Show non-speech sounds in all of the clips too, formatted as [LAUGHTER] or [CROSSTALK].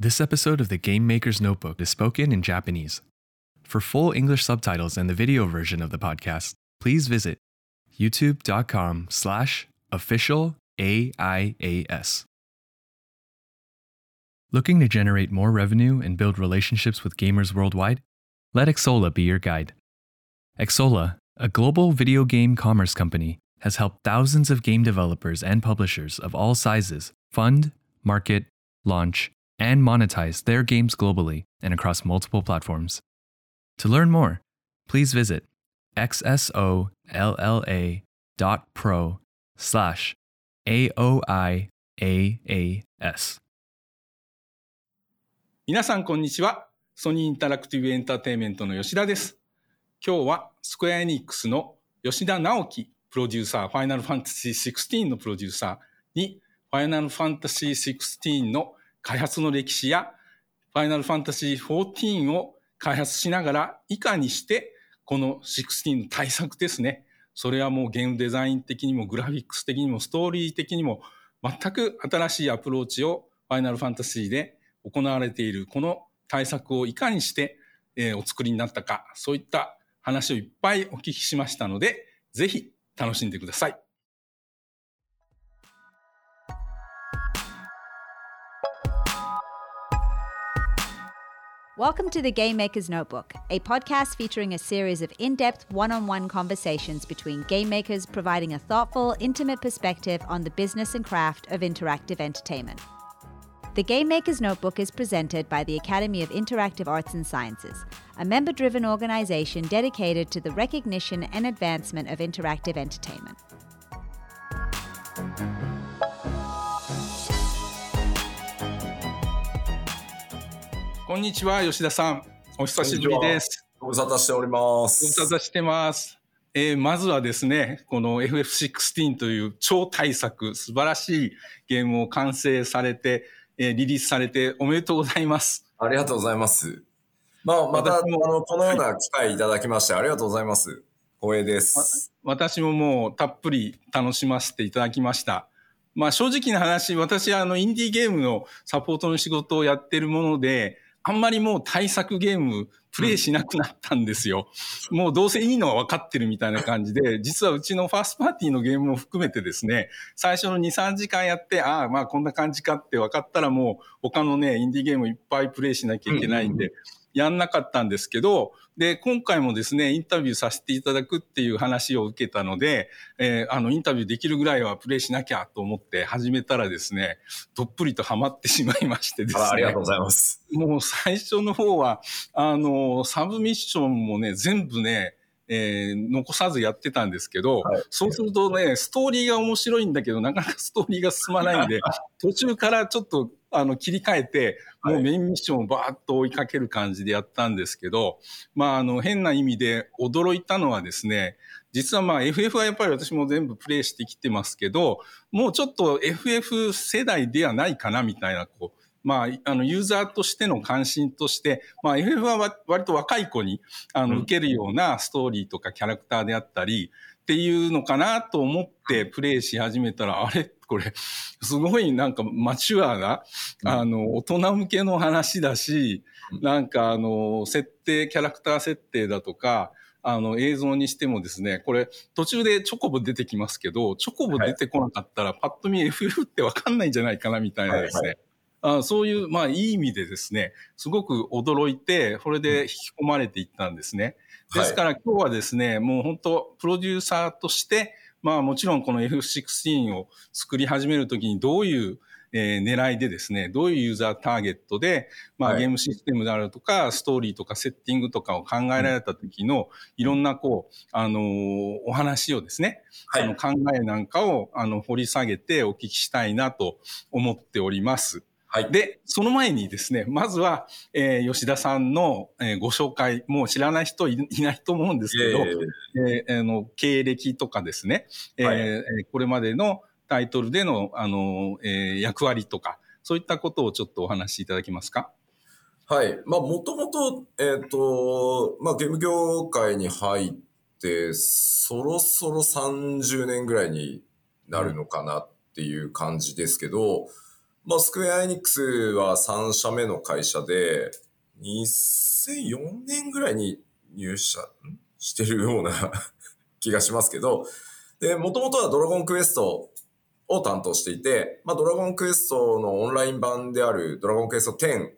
This episode of the Game Maker's Notebook is spoken in Japanese. For full English subtitles and the video version of the podcast, please visit youtube.com slash official AIAS. Looking to generate more revenue and build relationships with gamers worldwide? Let Exola be your guide. Exola, a global video game commerce company, has helped thousands of game developers and publishers of all sizes fund, market, launch, and monetize their games globally and across multiple platforms. To learn more, please visit xsolla.pro slash AOIAAS. 皆さんこんにちは。ソニーインタラクティブエンターテインメントの吉田です。今日はスクエアエニックスの吉田直樹プロデューサー、ファイナルファンタジー16のプロデューサーに、ファイナルファンタジー16の 開発の歴史や、ファイナルファンタジー14を開発しながら、いかにしてこの16の対策ですね。それはもうゲームデザイン的にもグラフィックス的にもストーリー的にも全く新しいアプローチをファイナルファンタジーで行われているこの対策をいかにして、えお作りになったか、そういった話をいっぱいお聞きしましたので、ぜひ楽しんでください。Welcome to the Game Maker's Notebook, a podcast featuring a series of in depth one on one conversations between game makers providing a thoughtful, intimate perspective on the business and craft of interactive entertainment. The Game Maker's Notebook is presented by the Academy of Interactive Arts and Sciences, a member driven organization dedicated to the recognition and advancement of interactive entertainment. こんにちは、吉田さん。お久しぶりです。ご無沙汰しておりまごす。無沙汰してます。えーまずはですね、この FF16 という超大作、素晴らしいゲームを完成されて、えーリリースされておめでとうございます。ありがとうございます。まあ、また、あの、このような機会いただきまして、ありがとうございます。光栄です。私ももうたっぷり楽しませていただきました。まあ正直な話、私はあのインディーゲームのサポートの仕事をやってるもので、あんまりもう対策ゲームプレイしなくなったんですよ。もうどうせいいのは分かってるみたいな感じで、実はうちのファーストパーティーのゲームも含めてですね、最初の2、3時間やって、ああ、まあこんな感じかって分かったらもう他のね、インディーゲームいっぱいプレイしなきゃいけないんで、やんなかったんですけど、で、今回もですね、インタビューさせていただくっていう話を受けたので、えーあの、インタビューできるぐらいはプレイしなきゃと思って始めたらですね、どっぷりとハマってしまいましてですね。ありがとうございます。もう最初の方は、あの、サブミッションもね、全部ね、えー残さずやってたんですけど、はいそうするとね、ストーリーが面白いんだけど、なかなかストーリーが進まないんで、[LAUGHS] 途中からちょっとあの切り替えて、もうメインミッションをバーッと追いかける感じでやったんですけど、まあ、あの、変な意味で驚いたのはですね、実はまあ FF はやっぱり私も全部プレイしてきてますけど、もうちょっと FF 世代ではないかなみたいな、こう、まあ、あの、ユーザーとしての関心として、まあ、FF はわ割と若い子に、あの、うん。受けるようなストーリーとかキャラクターであったり、っていうのかなと思ってプレイし始めたら、あれ？これ、すごいなんかマチュアな、うん。あの、大人向けの話だし、うん。なんかあの、設定、キャラクター設定だとか、あの、映像にしてもですね、これ、途中でチョコボ出てきますけど、チョコボ出てこなかったら、パッと見 FF ってわかんないんじゃないかな、みたいなですね。あそういう、まあ、いい意味でですね、すごく驚いて、これで引き込まれていったんですね。ですから今日はですね、もう本当、プロデューサーとして、まあもちろんこの F16 を作り始めるときにどういう、えー狙いでですね、どういうユーザーターゲットで、まあはい。ゲームシステムであるとか、ストーリーとかセッティングとかを考えられた時の、いろんなこう、あのーお話をですね、はい。あの考えなんかをあの掘り下げてお聞きしたいなと思っております。はい。で、その前にですね、まずは、えー吉田さんの、えーご紹介、もう知らない人いいないと思うんですけど、ええーあの経歴とかですね、えーはいえーこれまでのタイトルでの、あのえー役割とか、そういったことをちょっとお話しいただけますか？はい。まあ、もともと、えっ、と、まあ、ゲーム業界に入って、そろそろ30年ぐらいになるのかなっていう感じですけど、まあ、スクエアエニックスは3社目の会社で、2004年ぐらいに入社してるような [LAUGHS] 気がしますけど、で、もともとはドラゴンクエストを担当していて、まあ、ドラゴンクエストのオンライン版であるドラゴンクエスト10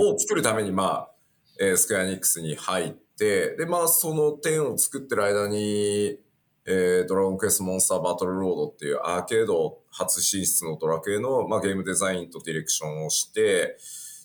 を作るために、まあ、えー、スクエアエニックスに入って、で、まあ、その10を作ってる間に、えー、ドラゴンクエストモンスターバトルロードっていうアーケード初進出のドラクエの、まあ、ゲームデザインとディレクションをして、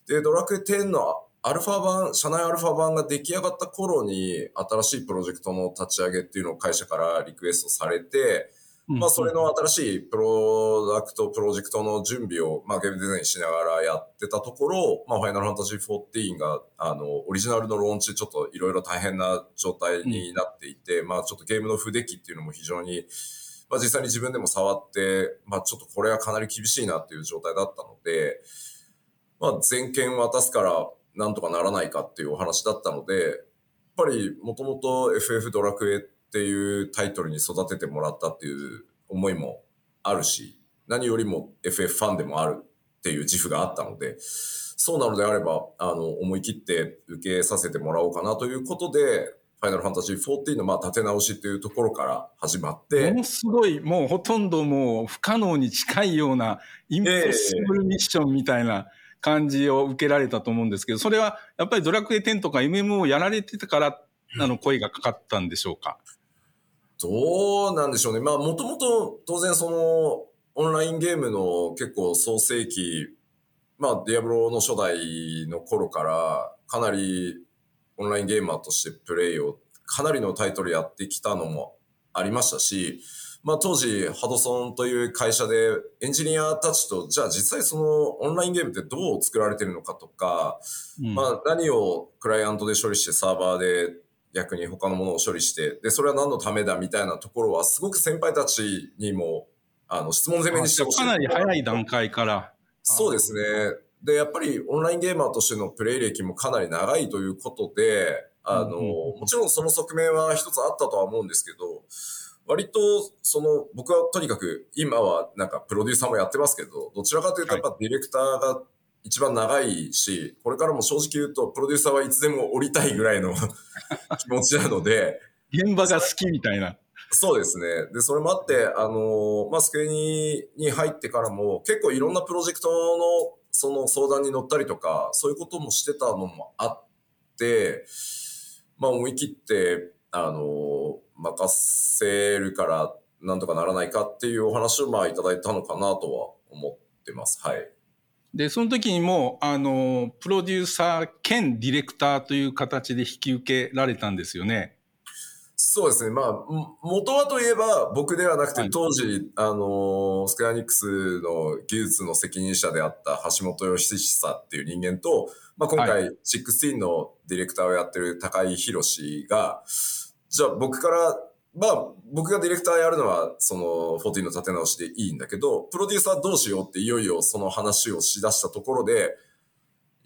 で、ドラクエ10のアルファ版、社内アルファ版が出来上がった頃に、新しいプロジェクトの立ち上げっていうのを会社からリクエストされて、まあ、それの新しいプロダクト、プロジェクトの準備を、まあ、ゲームデザインしながらやってたところ、まあ、ファイナルファンタジー14が、あの、オリジナルのローンチちょっといろいろ大変な状態になっていて、うん、まあ、ちょっとゲームの不出来っていうのも非常に、まあ、実際に自分でも触って、まあ、ちょっとこれはかなり厳しいなっていう状態だったので、まあ、全権渡すから、なんとかならないかっていうお話だったので、やっぱりもともと FF ドラクエってていうタイトルに育ててもらったっていう思いもあるし、何よりも FF ファンでもあるっていう自負があったので、そうなのであれば、あの、思い切って受けさせてもらおうかなということで、ファイナルファンタジー14のまあ立て直しっていうところから始まって。ものすごい、もうほとんどもう不可能に近いようなインポッシブルミッションみたいな感じを受けられたと思うんですけど、それはやっぱりドラクエ10とか MMO をやられてたから、あの、声がかかったんでしょうか？どうなんでしょうね。まあ、もともと当然その、オンラインゲームの結構創世期、まあ、ディアブロの初代の頃から、かなりオンラインゲーマーとしてプレイを、かなりのタイトルやってきたのもありましたし、まあ当時、ハドソンという会社でエンジニアたちと、じゃあ実際そのオンラインゲームってどう作られてるのかとか、うん、まあ何をクライアントで処理してサーバーで逆に他のものを処理して、で、それは何のためだみたいなところはすごく先輩たちにも、あの、質問攻めにしてほしい。かなり早い段階から。そうですね。で、やっぱりオンラインゲーマーとしてのプレイ歴もかなり長いということで、あの、うんうん、もちろんその側面は一つあったとは思うんですけど、割と、その、僕はとにかく、今はなんかプロデューサーもやってますけど、どちらかというとやっぱディレクターが一番長いし、これからも正直言うと、プロデューサーはいつでも降りたいぐらいの [LAUGHS] 気持ちなので。現場が好きみたいな。そうですね。で、それもあって、あの、まあ、スクエニに入ってからも、結構いろんなプロジェクトの、その相談に乗ったりとか、そういうこともしてたのもあって、まあ、思い切って、あの、任せるからなんとかならないかっていうお話をまあいただいたのかなとは思ってます。はい。で、その時にも、あの、プロデューサー兼ディレクターという形で引き受けられたんですよね。そうですね。まあ、元はといえば僕ではなくて、当時、はい、あの、スクエアニックスの技術の責任者であった橋本義久っていう人間と、まあ今回、16のディレクターをやってる高井博が、じゃあ僕から、まあ僕がディレクターやるのはその14の立て直しでいいんだけど、プロデューサーどうしようっていよいよその話をしだしたところで、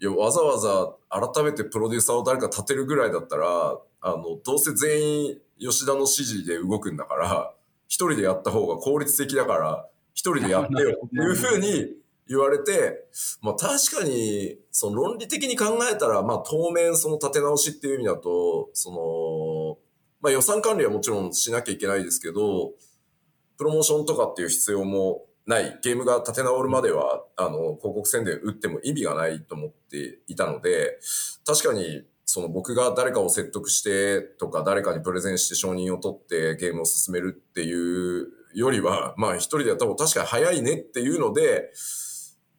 いや、わざわざ改めてプロデューサーを誰か立てるぐらいだったら、あの、どうせ全員吉田の指示で動くんだから、一人でやった方が効率的だから、一人でやってよっていうふうに言われて、[LAUGHS] まあ確かに、その論理的に考えたら、まあ当面その立て直しっていう意味だと、その、まあ予算管理はもちろんしなきゃいけないですけど、プロモーションとかっていう必要もない。ゲームが立て直るまでは、あの、広告宣伝打っても意味がないと思っていたので、確かに、その僕が誰かを説得してとか、誰かにプレゼンして承認を取ってゲームを進めるっていうよりは、まあ一人でやった方が確かに早いねっていうので、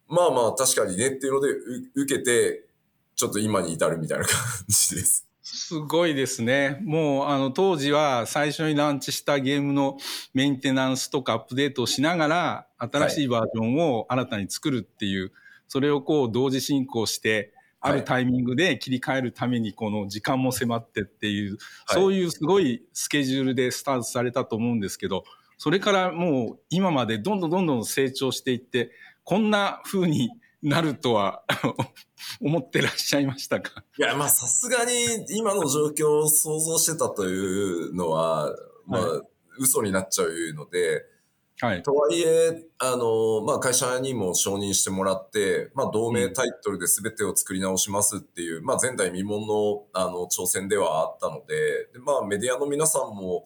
まあまあ確かにねっていうので受けて、ちょっと今に至るみたいな感じです。すごいですね。もう、あの、当時は最初にランチしたゲームのメンテナンスとかアップデートをしながら、新しいバージョンを新たに作るっていう、はい、それをこう同時進行して、あるタイミングで切り替えるためにこの時間も迫ってっていう、はい、そういうすごいスケジュールでスタートされたと思うんですけど、それからもう今までどんどんどんどん成長していって、こんな風になるとは [LAUGHS] 思ってらっしゃいましたか？いや、まあさすがに今の状況を想像してたというのは、まあ、はい、嘘になっちゃうので、はい。とはいえ、あの、まあ、会社にも承認してもらって、まあ、同名タイトルで全てを作り直しますっていう、まあ、前代未聞の、あの、挑戦ではあったので、でまあ、メディアの皆さんも、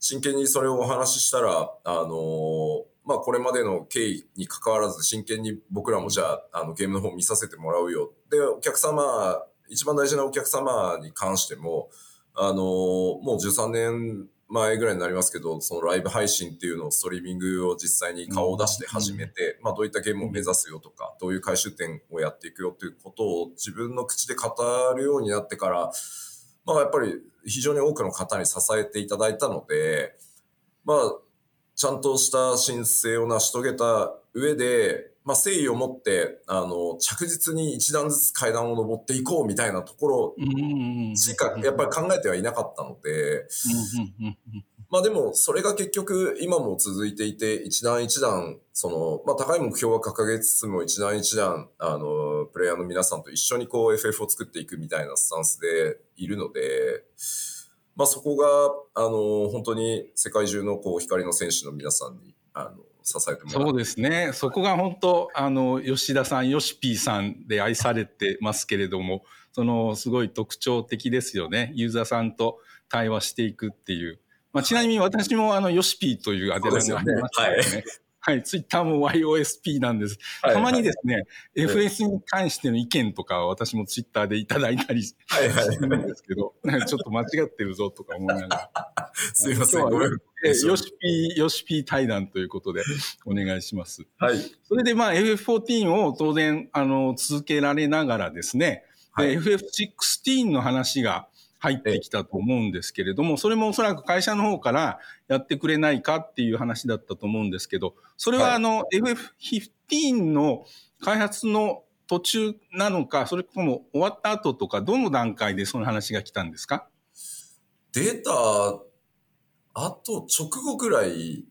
真剣にそれをお話ししたら、あの、まあ、これまでの経緯に関わらず、真剣に僕らもじゃあ、あの、ゲームの方見させてもらうよ。で、お客様、一番大事なお客様に関しても、あの、もう13年前ぐらいになりますけど、そのライブ配信っていうのをストリーミングを実際に顔を出して始めて、まあどういったゲームを目指すよとか、どういう回収点をやっていくよということを自分の口で語るようになってから、まあやっぱり非常に多くの方に支えていただいたので、まあちゃんとした申請を成し遂げた上で、まあ誠意を持って、あの、着実に一段ずつ階段を登っていこうみたいなところ。しかやっぱり考えてはいなかったので。まあでも、それが結局今も続いていて、一段一段、その、まあ高い目標は掲げつつも一段一段、あの、プレイヤーの皆さんと一緒にこう FF を作っていくみたいなスタンスでいるので、まあそこが、あの、本当に世界中のこう光の選手の皆さんに、あの、支えてもらそう。ですね。そこが本当、あの、吉田さん、ヨシピーさんで愛されてますけれども、その、すごい特徴的ですよね。ユーザーさんと対話していくっていう。まあ、ちなみに私も、あの、ヨシピーというあだ名がありましたよね。はい、ツイッターも YOSP なんです。たまにですね、FS に関しての意見とかは私もツイッターでいただいたりしはいはいてるんですけど、なんかちょっと間違ってるぞとか思いながら。[LAUGHS] すいません、ごめん。えヨシピー、ヨシピー対談ということでお願いします。はい。それでまあ FF14 を当然あの続けられながらですね、はいで FF16 の話が入ってきたと思うんですけれども、それもおそらく会社の方からやってくれないかっていう話だったと思うんですけど、それははい。あの FF15 の開発の途中なのか、それとも終わった後とか、どの段階でその話が来たんですか？出たあと直後ぐらい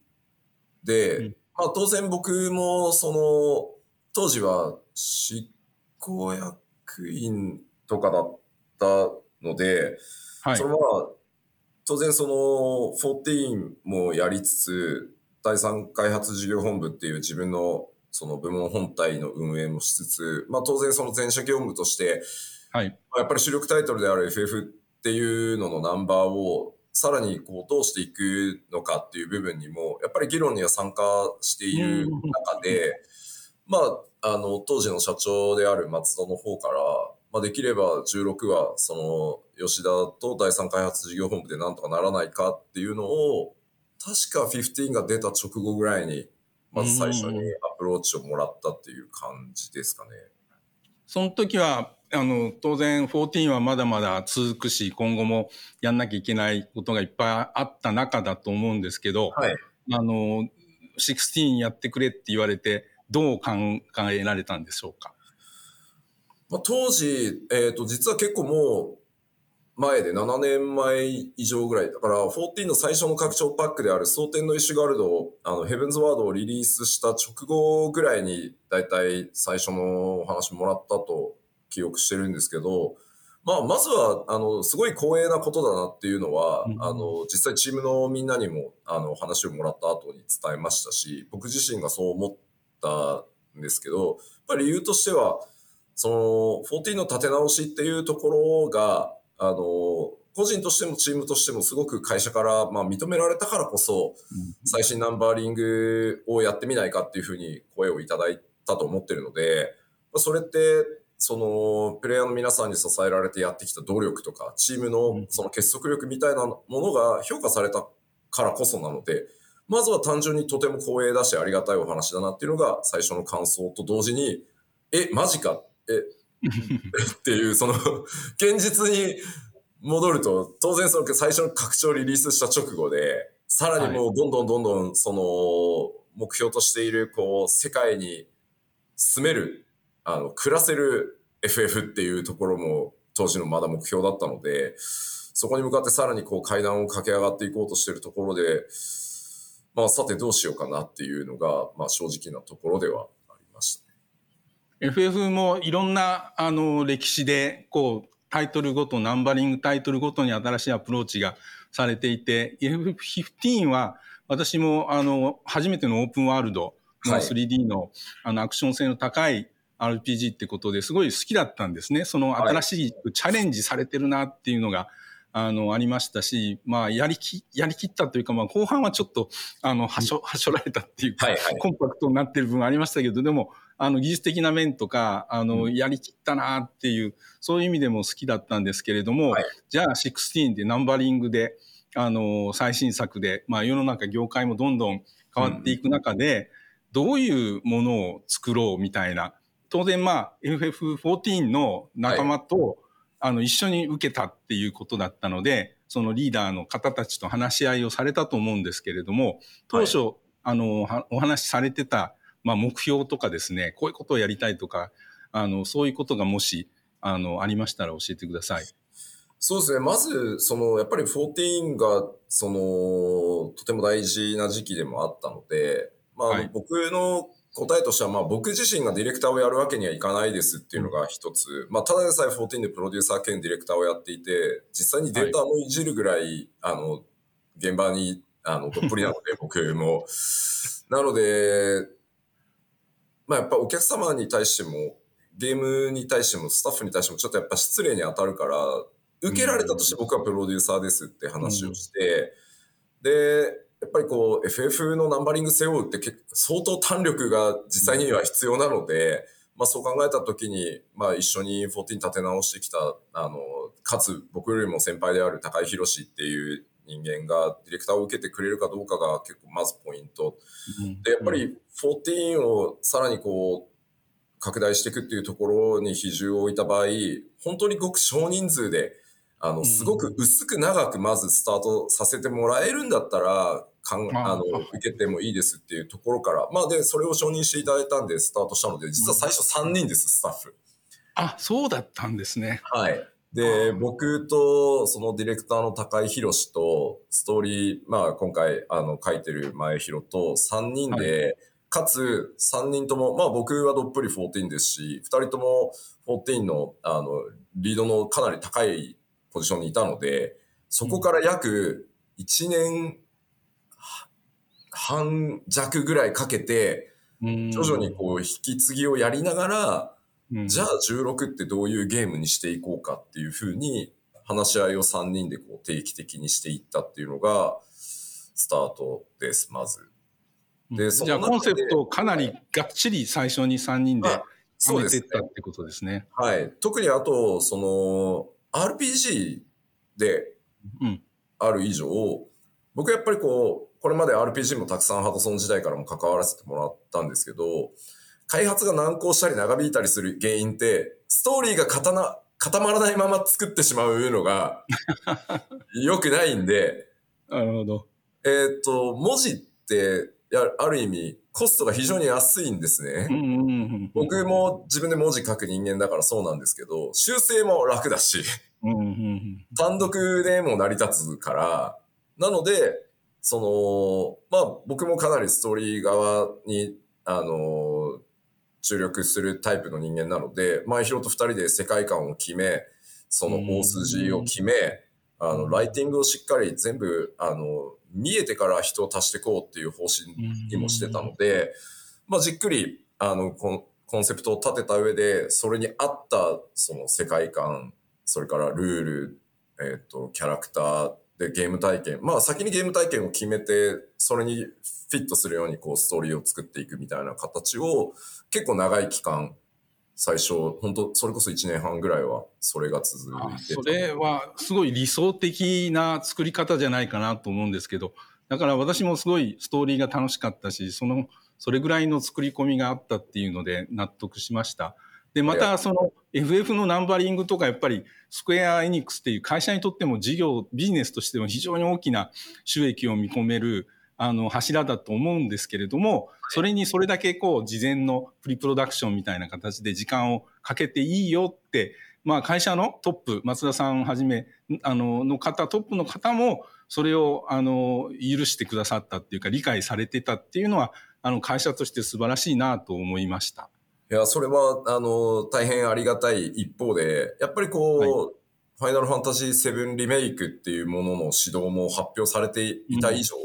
で、うん。まあ当然僕もその当時は執行役員とかだったので、はいそ。のまあ当然その14もやりつつ第三開発事業本部っていう自分のその部門本体の運営もしつつ、まあ当然その全社業務としてはい。まあやっぱり主力タイトルである FF っていうののナンバーをさらにこうどうしていくのかっていう部分にもやっぱり議論には参加している中で、まあ、あの当時の社長である松戸の方から、まあ、できれば16はその吉田と第三開発事業本部でなんとかならないかっていうのを確か15が出た直後ぐらいにまず最初にアプローチをもらったっていう感じですかね。その時は、あの、当然14はまだまだ続くし、今後もやんなきゃいけないことがいっぱいあった中だと思うんですけど、はい。あの、16やってくれって言われて、どう考えられたんでしょうか？まあ、当時、えっ、と、実は結構もう前で7年前以上ぐらい。だから、14の最初の拡張パックである蒼天のイシュガルドを、あの、ヘブンズワードをリリースした直後ぐらいに、だいたい最初のお話もらったと記憶してるんですけど、まあ、まずは、あの、すごい光栄なことだなっていうのは、うんあの、実際チームのみんなにも、あの、話をもらった後に伝えましたし、僕自身がそう思ったんですけど、やっぱり理由としては、その、14の立て直しっていうところが、あの、個人としてもチームとしてもすごく会社から、まあ、認められたからこそ、最新ナンバーリングをやってみないかっていうふうに声をいただいたと思ってるので、まあそれって、その、プレイヤーの皆さんに支えられてやってきた努力とか、チームのその結束力みたいなものが評価されたからこそなので、まずは単純にとても光栄だしありがたいお話だなっていうのが最初の感想と同時に、え、マジかえ、っていう、その、現実に戻ると、当然その最初の拡張リリースした直後で、さらにもうどんどんどんどん、その、目標としている、こう、世界に住める、あの、暮らせる FF っていうところも、当時のまだ目標だったので、そこに向かってさらにこう階段を駆け上がっていこうとしているところで、まあ、さてどうしようかなっていうのが、まあ、正直なところではありましたね。FF もいろんなあの歴史でこうタイトルごとナンバリングタイトルごとに新しいアプローチがされていて FF15 は私もあの初めてのオープンワールドのはい 3D の,、あのアクション性の高い RPG ってことですごい好きだったんですね。そのはい新しいチャレンジされてるなっていうのが、あのありましたし、まあ、やりきやりきったというか、まあ、後半はちょっとあのはしょはしょられたっていうか、はいはい。コンパクトになってる部分ありましたけど、でも、あの、技術的な面とか、あの、やりきったなっていう、そういう意味でも好きだったんですけれども、はい。じゃあ、16でナンバリングで、あの、最新作で、まあ、世の中、業界もどんどん変わっていく中で、どういうものを作ろうみたいな、当然、まあ、FF14 の仲間と、あの、一緒に受けたっていうことだったので、そのリーダーの方たちと話し合いをされたと思うんですけれども、当初、あの、はお話しされてた、まあ、目標とかですね、こういうことをやりたいとか、あの、そういうことがもし、あの、ありましたら教えてください。そうですね。まず、その、やっぱり14が、その、とても大事な時期でもあったので、まあ、はい僕の答えとしては、まあ、僕自身がディレクターをやるわけにはいかないですっていうのが一つ。まあ、ただでさえ14でプロデューサー兼ディレクターをやっていて、実際にデータもいじるぐらい、あの、現場に、あの、どっぷりなので、[LAUGHS] 僕も。なので、まあ、やっぱお客様に対しても、ゲームに対しても、スタッフに対しても、ちょっとやっぱ失礼に当たるから、受けられたとして僕はプロデューサーですって話をして、で、やっぱりこう FF のナンバリング背負うって結相当弾力が実際には必要なので、まあそう考えた時に、まあ一緒に14立て直してきた、あの、かつ僕よりも先輩である高井宏っていう人間がディレクターを受けてくれるかどうかが結構まずポイント。で、やっぱり14をさらにこう、拡大していくっていうところに比重を置いた場合、本当にごく少人数で、あの、すごく薄く長くまずスタートさせてもらえるんだったら、かん、ああの、受けてもいいですっていうところから、まあで、それを承認していただいたんでスタートしたので、実は最初3人です、スタッフ。あ、そうだったんですね。はい。で、僕と、そのディレクターの高井宏と、ストーリー、まあ今回、あの、書いてる前広と3人で、かつ3人とも、まあ僕はどっぷり14ですし、2人とも14の、あの、リードのかなり高いポジションにいたので、そこから約1年半弱ぐらいかけて、徐徐々にこう引き継ぎをやりながら、うん、じゃあ16ってどういうゲームにしていこうかっていうふうに話し合いを3人でこう定期的にしていったっていうのがスタートです、まず。でそのじゃあコンセプトをかなりがっちり最初に3人で決めてったってことですね。はい。特にあと、その RPG でうん。ある以上、僕やっぱりこう、これまで RPG もたくさんハドソン時代からも関わらせてもらったんですけど、開発が難航したり長引いたりする原因って、ストーリーが固な固まらないまま作ってしまうのが [LAUGHS] 良くないんで、なるほど。えっ、と、文字って、やある意味、コストが非常に安いんですね。僕も自分で文字書く人間だからそうなんですけど、修正も楽だし。単独でも成り立つから、なので、その、まあ僕もかなりストーリー側に、あの、注力するタイプの人間なので、前広と二人で世界観を決め、その大筋を決め、あの、ライティングをしっかり全部、あの、見えてから人を足していこうっていう方針にもしてたので、まあじっくり、あの、コンコンセプトを立てた上で、それに合った、その世界観、それからルール、えっ、と、キャラクターでゲーム体験。まあ先にゲーム体験を決めて、それにフィットするようにこうストーリーを作っていくみたいな形を結構長い期間、最初、本当それこそ1年半ぐらいはそれが続いて。それはすごい理想的な作り方じゃないかなと思うんですけど、だから私もすごいストーリーが楽しかったし、その、それぐらいの作り込みがあったっていうので納得しました。で、またその FF のナンバリングとかやっぱりスクエア・エニックスっていう会社にとっても事業、ビジネスとしても非常に大きな収益を見込めるあの柱だと思うんですけれども、それにそれだけこう事前のプリプロダクションみたいな形で時間をかけていいよって、まあ会社のトップ、松田さんはじめ、あの、の方、トップの方もそれをあの許してくださったっていうか理解されてたっていうのは、あの会社として素晴らしいなと思いました。いや、それは、あの、大変ありがたい一方で、やっぱりこう、はいファイナルファンタジー7リメイクっていうものの指導も発表されていた以上、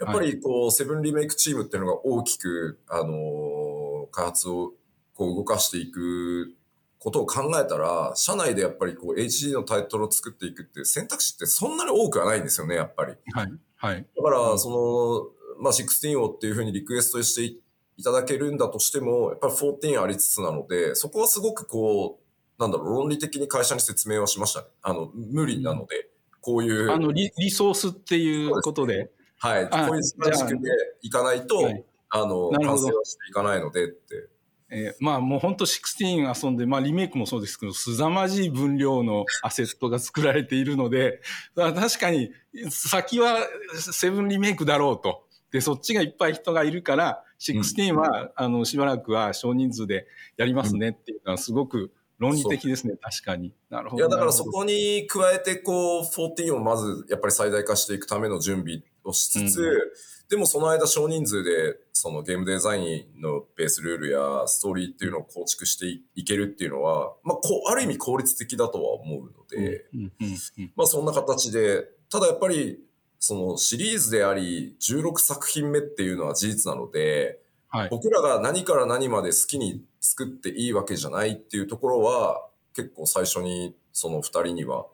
やっぱりこう、セブンリメイクチームっていうのが大きく、あのー開発をこう動かしていくことを考えたら、社内でやっぱりこう HD のタイトルを作っていくっていう選択肢ってそんなに多くはないんですよね、やっぱり。はい。はい。だから、その、まあ、16をっていうふうにリクエストしていいただけるんだとしても、やっぱり14ありつつなので、そこはすごくこう、なんだろう、論理的に会社に説明はしましたね。あの、無理なので、こういう、あのリ、リソースっていうことで。はい、あこういうストラテジックでいかないと、はいあの、完成はしていかないのでって。えーまあもう本当16遊んで、まあリメイクもそうですけど、凄まじい分量のアセットが作られているので、確かに先は7リメイクだろうと。で、そっちがいっぱい人がいるから、16は、あの、しばらくは少人数でやりますねっていうのはすごく論理的ですね、確かに。なるほど。いや、だからそこに加えて、こう、14をまず、やっぱり最大化していくための準備をしつつ、うでもその間少人数で、そのゲームデザインのベースルールやストーリーっていうのを構築していいけるっていうのは、まあ、こう、ある意味効率的だとは思うので、うんうんうん。まあそんな形で、ただやっぱり、そのシリーズであり、16作品目っていうのは事実なので、はい。僕らが何から何まで好きに作っていいわけじゃないっていうところは、結構最初にその二人には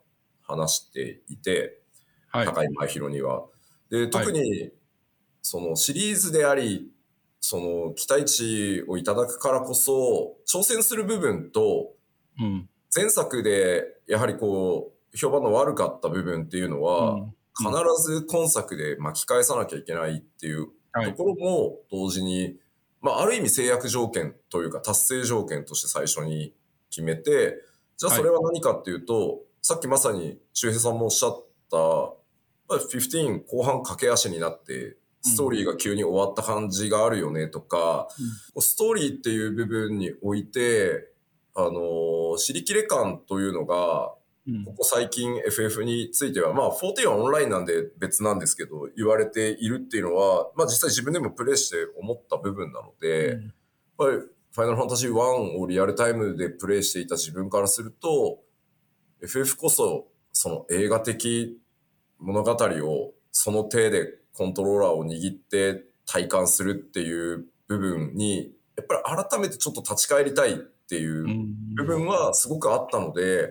話していて、はい。高い前広には。で、特に、そのシリーズであり、その期待値をいただくからこそ、挑戦する部分と、うん。前作でやはりこう、評判の悪かった部分っていうのは、うん必ず今作で巻き返さなきゃいけないっていうはい。ところも同時に、まあ、ある意味制約条件というか達成条件として最初に決めて、じゃあそれは何かっていうと、さっきまさに周平さんもおっしゃった、まあ15後半駆け足になって、ストーリーが急に終わった感じがあるよねとか、ストーリーっていう部分において、あのー、尻切れ感というのが、うんここ最近 FF については、まあ14はオンラインなんで別なんですけど、言われているっていうのは、まあ実際自分でもプレイして思った部分なので、やっぱりファイナルファンタジー1をリアルタイムでプレイしていた自分からすると、FF こそその映画的物語をその手でコントローラーを握って体感するっていう部分に、やっぱり改めてちょっと立ち返りたいっていううん。部分はすごくあったので、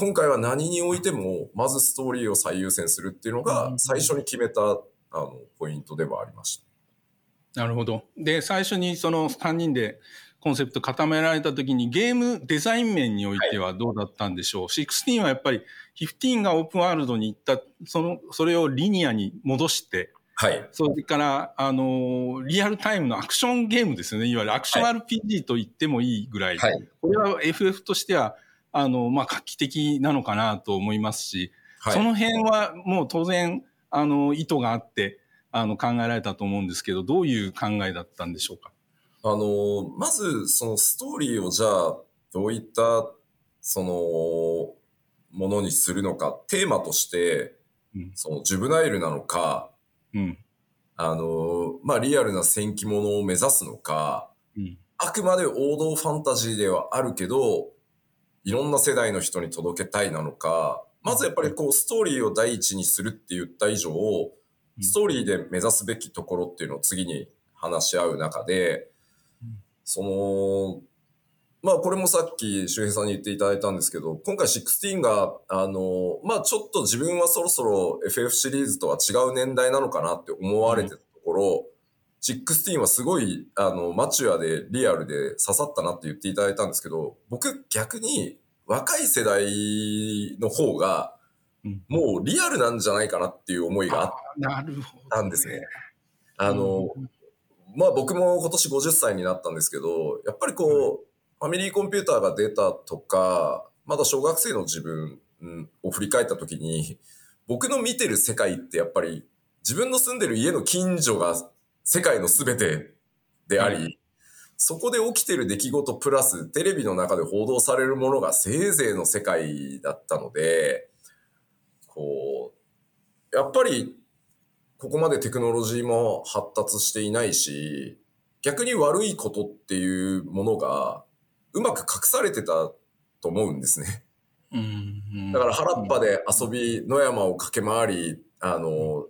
今回は何においても、まずストーリーを最優先するっていうのが、最初に決めた、あの、ポイントではありました。なるほど。で、最初にその3人でコンセプト固められた時にゲームデザイン面においてはどうだったんでしょう、?16 はやっぱり15がオープンワールドに行った、その、それをリニアに戻して、はい。それから、あの、リアルタイムのアクションゲームですよね。いわゆるアクション RPG と言ってもいいぐらい。はい。これは FF としては、あの、まあ、画期的なのかなと思いますし、はい。その辺はもう当然、あの、意図があって、あの、考えられたと思うんですけど、どういう考えだったんでしょうか？あの、まず、そのストーリーをじゃあ、どういった、その、ものにするのか、テーマとして、うんその、ジュブナイルなのか、うん。あの、まあ、リアルな戦記ものを目指すのか、うん。あくまで王道ファンタジーではあるけど、いろんな世代の人に届けたいなのか、まずやっぱりこうストーリーを第一にするって言った以上、うん。ストーリーで目指すべきところっていうのを次に話し合う中でうん、その、まあこれもさっき周平さんに言っていただいたんですけど、今回16が、あの、まあちょっと自分はそろそろ FF シリーズとは違う年代なのかなって思われてたところ、16はすごい、あの、マチュアでリアルで刺さったなって言っていただいたんですけど、僕逆に若い世代の方が、うんもうリアルなんじゃないかなっていう思いがあっ。たんですね。あの、まあ僕も今年50歳になったんですけど、やっぱりこう、ファミリーコンピューターが出たとか、まだ小学生の自分うんを振り返った時に、僕の見てる世界ってやっぱり自分の住んでる家の近所が世界の全てであり、はそこで起きてる出来事プラステレビの中で報道されるものがせいぜいの世界だったので、こう、やっぱりここまでテクノロジーも発達していないし、逆に悪いことっていうものがうまく隠されてたと思うんですね。うん。だから原っぱで遊び、野山を駆け回り、あの、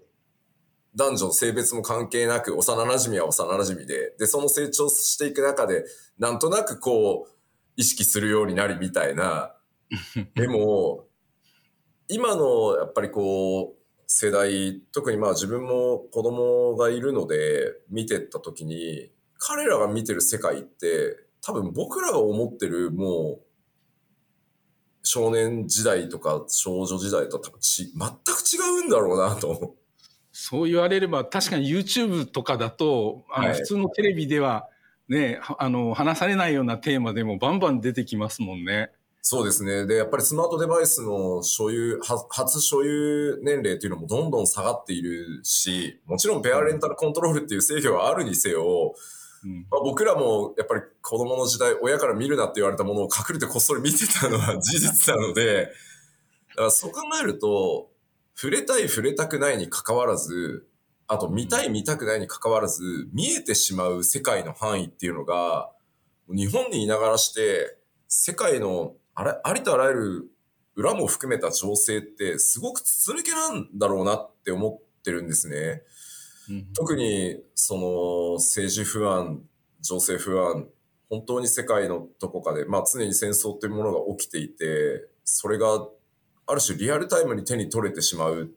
男女性別も関係なく幼馴染は幼馴染で、で、その成長していく中で、なんとなくこう、意識するようになりみたいな。[LAUGHS] でも、今のやっぱりこう、世代、特にまあ自分も子供がいるので見てった時に、彼らが見てる世界って多分僕らが思ってるもう少年時代とか少女時代と多分ち全く違うんだろうなと。そう言われれば確かに YouTube とかだとあの、はい普通のテレビではねはあの話されないようなテーマでもバンバン出てきますもんね。そうですね。で、やっぱりスマートデバイスの所有、は初所有年齢っていうのもどんどん下がっているし、もちろんペアレンタルコントロールっていう制御はあるにせよ、うんまあ、僕らもやっぱり子供の時代、親から見るなって言われたものを隠れてこっそり見てたのは事実なので、だからそう考えると、触れたい触れたくないに関わらず、あと見たい見たくないに関わらず、見えてしまう世界の範囲っていうのが、日本にいながらして、世界のあれありとあらゆる裏も含めた情勢ってすごく筒抜けなんだろうなって思ってるんですね。うん特にその政治不安、情勢不安、本当に世界のどこかで、まあ常に戦争というものが起きていて、それがある種リアルタイムに手に取れてしまう。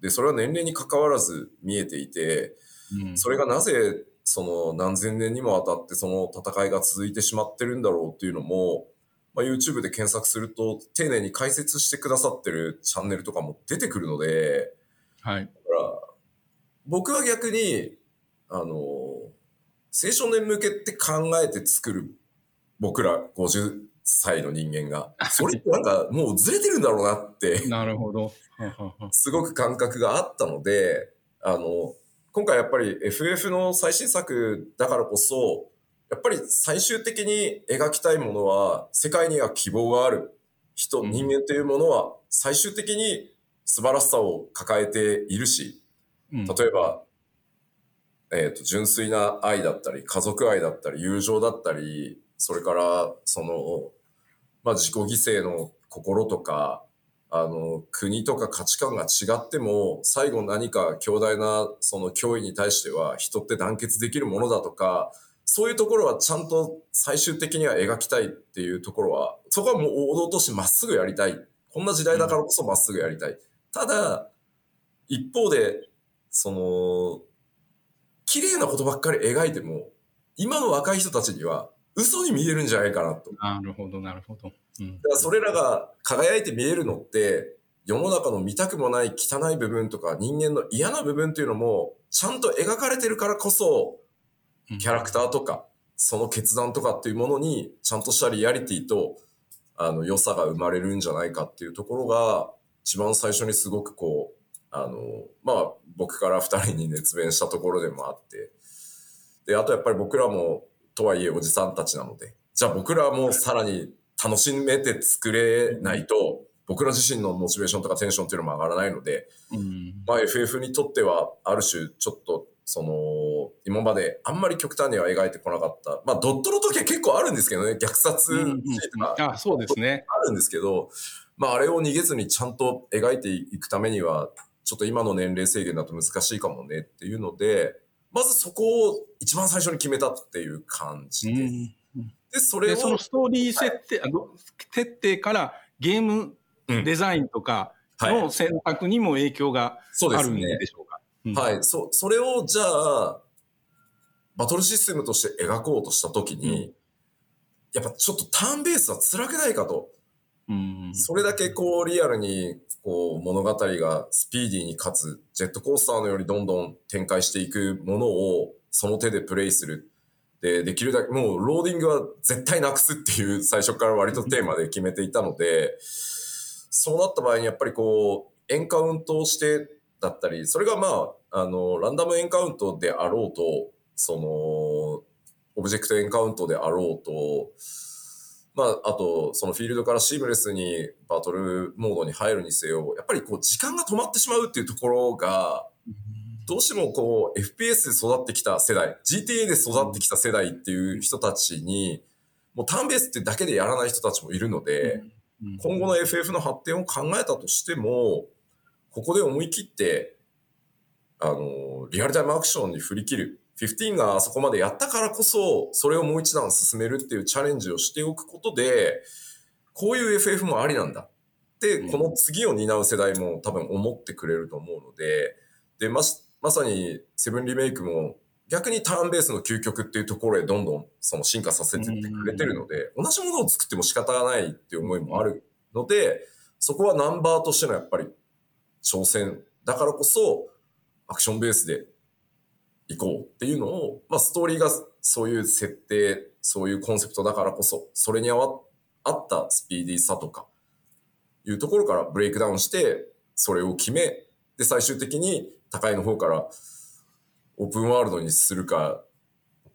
で、それは年齢に関わらず見えていて、うんそれがなぜその何千年にもわたってその戦いが続いてしまってるんだろうっていうのも、まあ、YouTube で検索すると丁寧に解説してくださってるチャンネルとかも出てくるので、はい。だから僕は逆に、あの、青少年向けって考えて作る僕ら50歳の人間が、それってなんかもうずれてるんだろうなって、なるほど。[LAUGHS] すごく感覚があったので、あの、今回やっぱり FF の最新作だからこそ、やっぱり最終的に描きたいものは、世界には希望がある人、うん。人間というものは最終的に素晴らしさを抱えているし、うん。例えば、えっ、と、純粋な愛だったり、家族愛だったり、友情だったり、それから、その、まあ、自己犠牲の心とか、あの、国とか価値観が違っても、最後何か強大な、その脅威に対しては、人って団結できるものだとか、そういうところはちゃんと最終的には描きたいっていうところは、そこはもう王道としてまっすぐやりたい。こんな時代だからこそまっすぐやりたい。ただ、一方で、その、綺麗なことばっかり描いても、今の若い人たちには嘘に見えるんじゃないかなと。なるほど、なるほど。うんだからそれらが輝いて見えるのって、世の中の見たくもない汚い部分とか人間の嫌な部分っていうのも、ちゃんと描かれてるからこそ、うんキャラクターとか、その決断とかっていうものに、ちゃんとしたリアリティと、あの、良さが生まれるんじゃないかっていうところが、一番最初にすごくこう、あの、まあ、僕から二人に熱弁したところでもあって、で、あとやっぱり僕らも、とはいえおじさんたちなので、じゃあ僕らもさらに楽しめて作れないと、僕ら自身のモチベーションとかテンションっていうのも上がらないので、うんまあ FF にとっては、ある種、ちょっと、その、今まであんまり極端には描いてこなかった。まあ、ドットの時は結構あるんですけどね、虐殺とかあ、そうですね。あるんですけど、まあ、あれを逃げずにちゃんと描いていくためには、ちょっと今の年齢制限だと難しいかもねっていうので、まずそこを一番最初に決めたっていう感じで。うんで、それで、を、そのストーリー設定、あの設定からゲームうんデザインとかはいの選択にも影響があるんで。しょうか？うんはい。そ、それをじゃあ、バトルシステムとして描こうとしたときに、やっぱちょっとターンベースは辛くないかと。それだけこうリアルにこう物語がスピーディーにかつジェットコースターのようにどんどん展開していくものをその手でプレイする。で、できるだけもうローディングは絶対なくすっていう最初から割とテーマで決めていたので、そうなった場合にやっぱりこうエンカウントをしてだったり、それがまあ、あの、ランダムエンカウントであろうと、その、オブジェクトエンカウントであろうと、まあ、あと、そのフィールドからシームレスにバトルモードに入るにせよ、やっぱりこう、時間が止まってしまうっていうところが、どうしてもこう、FPS で育ってきた世代、GTA で育ってきた世代っていう人たちに、もうターンベースってだけでやらない人たちもいるので、うん今後の FF の発展を考えたとしても、ここで思い切って、あの、リアルタイムアクションに振り切る。15があそこまでやったからこそ、それをもう一段進めるっていうチャレンジをしておくことで、こういう FF もありなんだ。って、この次を担う世代も多分思ってくれると思うので、で、まし、まさにセブンリメイクも逆にターンベースの究極っていうところへどんどんその進化させてってくれてるので、同じものを作っても仕方がないっていう思いもあるので、そこはナンバーとしてのやっぱり挑戦だからこそアクションベースで行こうっていうのを、まあストーリーがそういう設定、そういうコンセプトだからこそ、それに合ったスピーディーさとかいうところからブレイクダウンして、それを決め、で最終的に高いの方からオープンワールドにするか、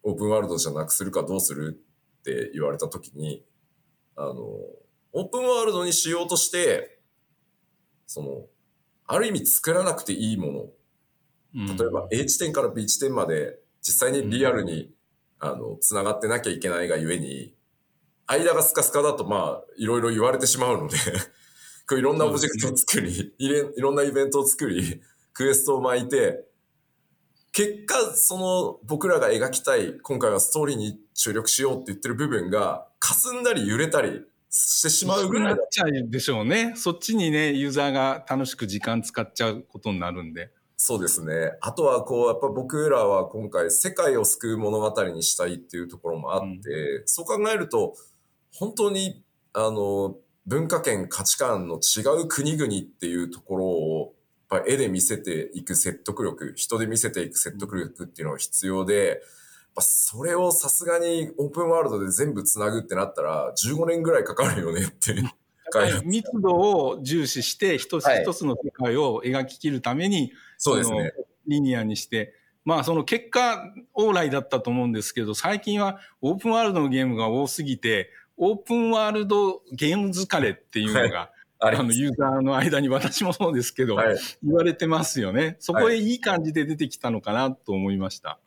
オープンワールドじゃなくするかどうするって言われたときに、あの、オープンワールドにしようとして、その、ある意味作らなくていいもの、例えば A 地点から B 地点まで実際にリアルに、あの、繋がってなきゃいけないがゆえに、間がスカスカだとまあ、いろいろ言われてしまうので、[LAUGHS] こういろんなオブジェクトを作り、いれいろんなイベントを作り、クエストを巻いて、結果、その僕らが描きたい、今回はストーリーに注力しようって言ってる部分が、霞んだり揺れたりしてしまうぐらいだなっちゃうでしょうね。そっちにね、ユーザーが楽しく時間使っちゃうことになるんで。そうですね。あとは、こう、やっぱ僕らは今回、世界を救う物語にしたいっていうところもあって、そう考えると、本当に、あの、文化圏、価値観の違う国々っていうところを、やっぱ絵で見せていく説得力、人で見せていく説得力っていうのが必要で、やっぱそれをさすがにオープンワールドで全部つなぐってなったら、15年ぐらいかかるよねって。開発密度を重視して、一つはい一つの世界を描き切るために、そうですね。のリニアにして、まあその結果、往来だったと思うんですけど、最近はオープンワールドのゲームが多すぎて、オープンワールドゲーム疲れっていうのが、ありますあのユーザーの間に私もそうですけど、はい。言われてますよね。そこへいい感じで出てきたのかなと思いました。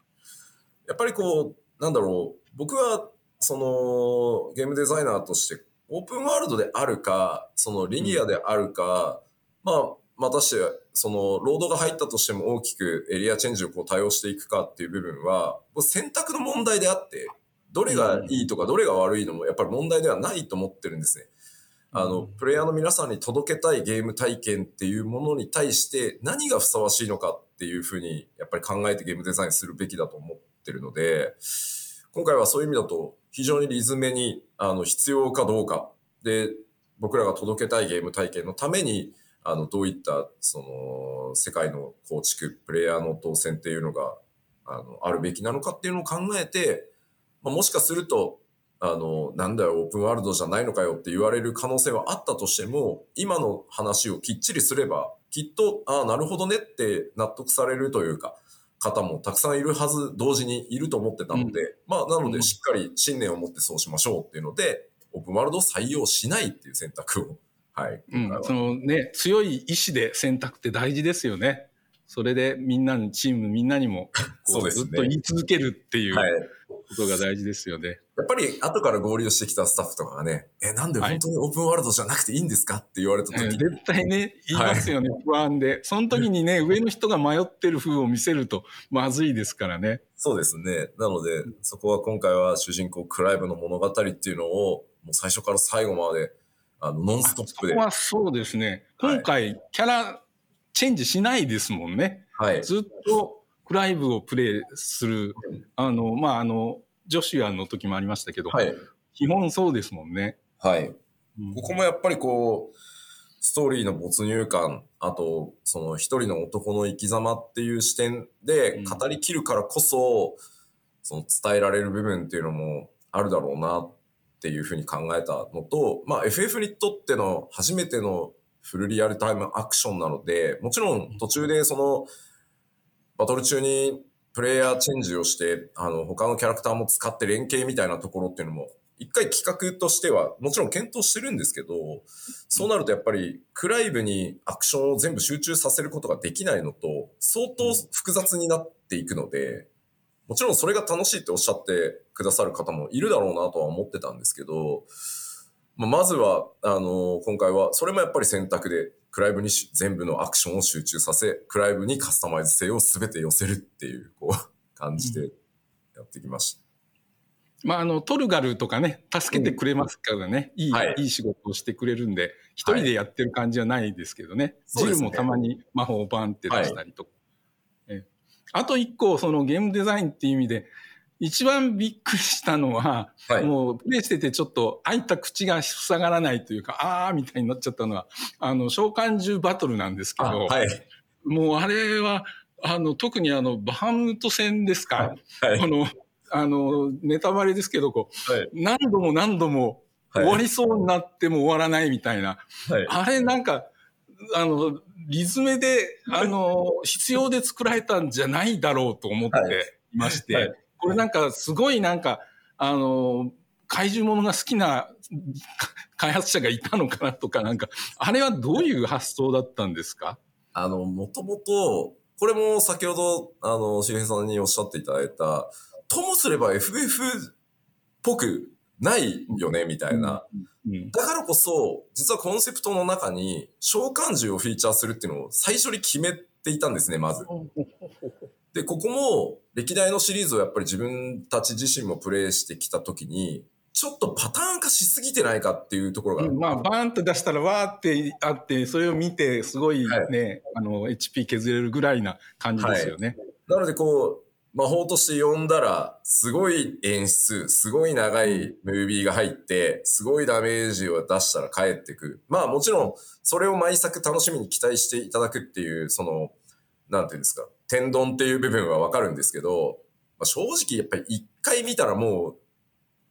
やっぱりこう、なんだろう、僕は、その、ゲームデザイナーとして、オープンワールドであるか、そのリニアであるか、まあ、またして、その、ロードが入ったとしても大きくエリアチェンジをこう対応していくかっていう部分は、選択の問題であって、どれがいいとかどれが悪いのもやっぱり問題ではないと思ってるんですね。あの、プレイヤーの皆さんに届けたいゲーム体験っていうものに対して何がふさわしいのかっていうふうにやっぱり考えてゲームデザインするべきだと思ってるので、今回はそういう意味だと非常にリズムにあの必要かどうか。で僕らが届けたいゲーム体験のためにあのどういったその世界の構築、プレイヤーの動線っていうのがあのあるべきなのかっていうのを考えて、まあ、もしかするとあの、なんだよ、オープンワールドじゃないのかよって言われる可能性はあったとしても、今の話をきっちりすれば、きっと、ああ、なるほどねって納得されるというか、方もたくさんいるはず、同時にいると思ってたので、まあ、なのうんで、しっかり信念を持ってそうしましょうっていうので、オープンワールドを採用しないっていう選択を、はい。うんそのね、強い意志で選択って大事ですよね。それでみんなに、チームみんなにも、こそうですねずっと言い続けるっていうはい。ことが大事ですよね。やっぱり後から合流してきたスタッフとかがね、え、なんで本当にオープンワールドじゃなくていいんですかって言われた時に、うん絶対ね、言いますよね、不安で。その時にね、[LAUGHS] 上の人が迷ってる風を見せるとまずいですからね。そうですね。なので、そこは今回は主人公クライブの物語っていうのを、もう最初から最後まで、あの、ノンストップで。そこはそうですね。はい今回、キャラチェンジしないですもんね。はい。ずっとクライブをプレイする。あの、まあ、あの、ジョシュアの時もありましたけど、はい。基本そうですもんね。はい。うんここもやっぱりこう、ストーリーの没入感、あと、その一人の男の生き様っていう視点でうん語りきるからこそ、その伝えられる部分っていうのもあるだろうなっていうふうに考えたのと、まあ FF にとっての初めてのフルリアルタイムアクションなので、もちろん途中でその、バトル中にプレイヤーチェンジをして、あの、他のキャラクターも使って連携みたいなところっていうのも、一回企画としては、もちろん検討してるんですけど、そうなるとやっぱり、クライブにアクションを全部集中させることができないのと、相当複雑になっていくので、もちろんそれが楽しいっておっしゃってくださる方もいるだろうなとは思ってたんですけど、まあまずは、あの、今回は、それもやっぱり選択で、クライブに全部のアクションを集中させ、クライブにカスタマイズ性を全て寄せるっていう、こう、感じでやってきました。まあ、あの、トルガルとかね、助けてくれますからね、いい、はい。いい仕事をしてくれるんで、一人でやってる感じはないですけどね。ジそうですね。ルもたまに魔法をバンって出したりとか。え。あと一個、そのゲームデザインっていう意味で、一番びっくりしたのは、はい。もうプレイしててちょっと開いた口が塞がらないというか、あーみたいになっちゃったのは、あの、召喚獣バトルなんですけど、あはい。もうあれは、あの、特にあの、バハムト戦ですか、はい。この、あの、ネタバレですけど、こう、はい。何度も何度もはい終わりそうになっても終わらないみたいな。はい。あれなんか、あの、リズメで、あの、必要で作られたんじゃないだろうと思っていまして、これなんかすごいなんか、あの、怪獣ものが好きな [LAUGHS] 開発者がいたのかなとか、なんか、あれはどういう発想だったんですか？あの、もともと、これも先ほど、あの、しげさんにおっしゃっていただいた、ともすれば FF っぽくないよね、みたいな。うん。だからこそ、実はコンセプトの中に、召喚獣をフィーチャーするっていうのを最初に決めていたんですね、まず。で、ここも、歴代のシリーズをやっぱり自分たち自身もプレイしてきたときに、ちょっとパターン化しすぎてないかっていうところが、うんまあ、バーンと出したらわーってあって、それを見て、すごいね、あの、HP 削れるぐらいな感じですよね。なのでこう、魔法として呼んだら、すごい演出、すごい長いムービーが入って、すごいダメージを出したら帰ってく。まあもちろん、それを毎作楽しみに期待していただくっていう、その、なんていうんですか、天丼っていう部分はわかるんですけど、まあ、正直やっぱり一回見たらもう、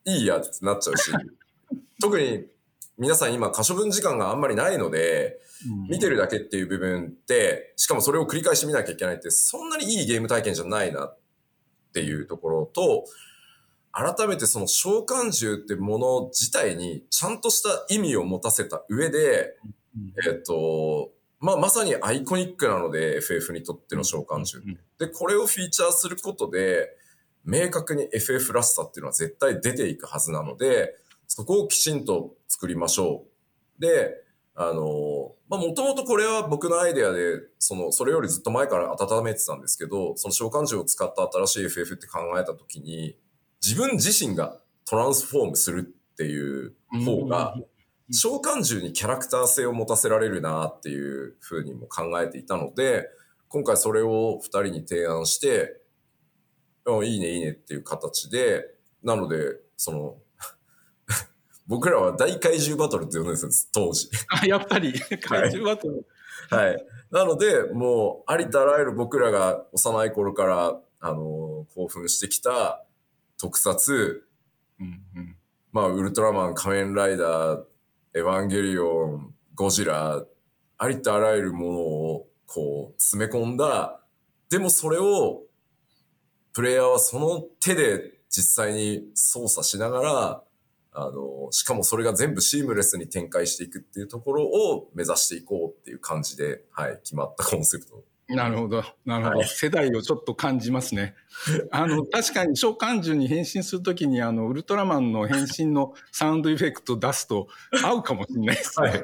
いいやってなっちゃうし、[LAUGHS] 特に皆さん今可処分時間があんまりないので、見てるだけっていう部分って、しかもそれを繰り返し見なきゃいけないって、そんなにいいゲーム体験じゃないなっていうところと、改めてその召喚獣ってもの自体にちゃんとした意味を持たせた上で、えっ、と、まあ、まさにアイコニックなので、FF にとっての召喚獣。で、これをフィーチャーすることで、明確に FF らしさっていうのは絶対出ていくはずなので、そこをきちんと作りましょう。で、あの、まあ、もともとこれは僕のアイデアで、その、それよりずっと前から温めてたんですけど、その召喚獣を使った新しい FF って考えたときに、自分自身がトランスフォームするっていう方が、召喚獣にキャラクター性を持たせられるなっていうふうにも考えていたので、今回それを二人に提案して、うん、いいねいいねっていう形で、なので、その、[LAUGHS] 僕らは大怪獣バトルって呼んでるんですよ、当時。あ、やっぱり、怪獣バトル。はい。なので、もう、ありとあらゆる僕らが幼い頃から、あの興奮してきた特撮、うんうんまあ、ウルトラマン、仮面ライダー、エヴァンゲリオン、ゴジラ、ありとあらゆるものを、こう、詰め込んだ、でもそれを、プレイヤーはその手で実際に操作しながら、あの、しかもそれが全部シームレスに展開していくっていうところを目指していこうっていう感じで、はい、決まったコンセプト。なるほど。なるほど。はい世代をちょっと感じますね。あの、確かに召喚獣に変身するときに、あの、ウルトラマンの変身のサウンドエフェクト出すと合うかもしれないですね。はい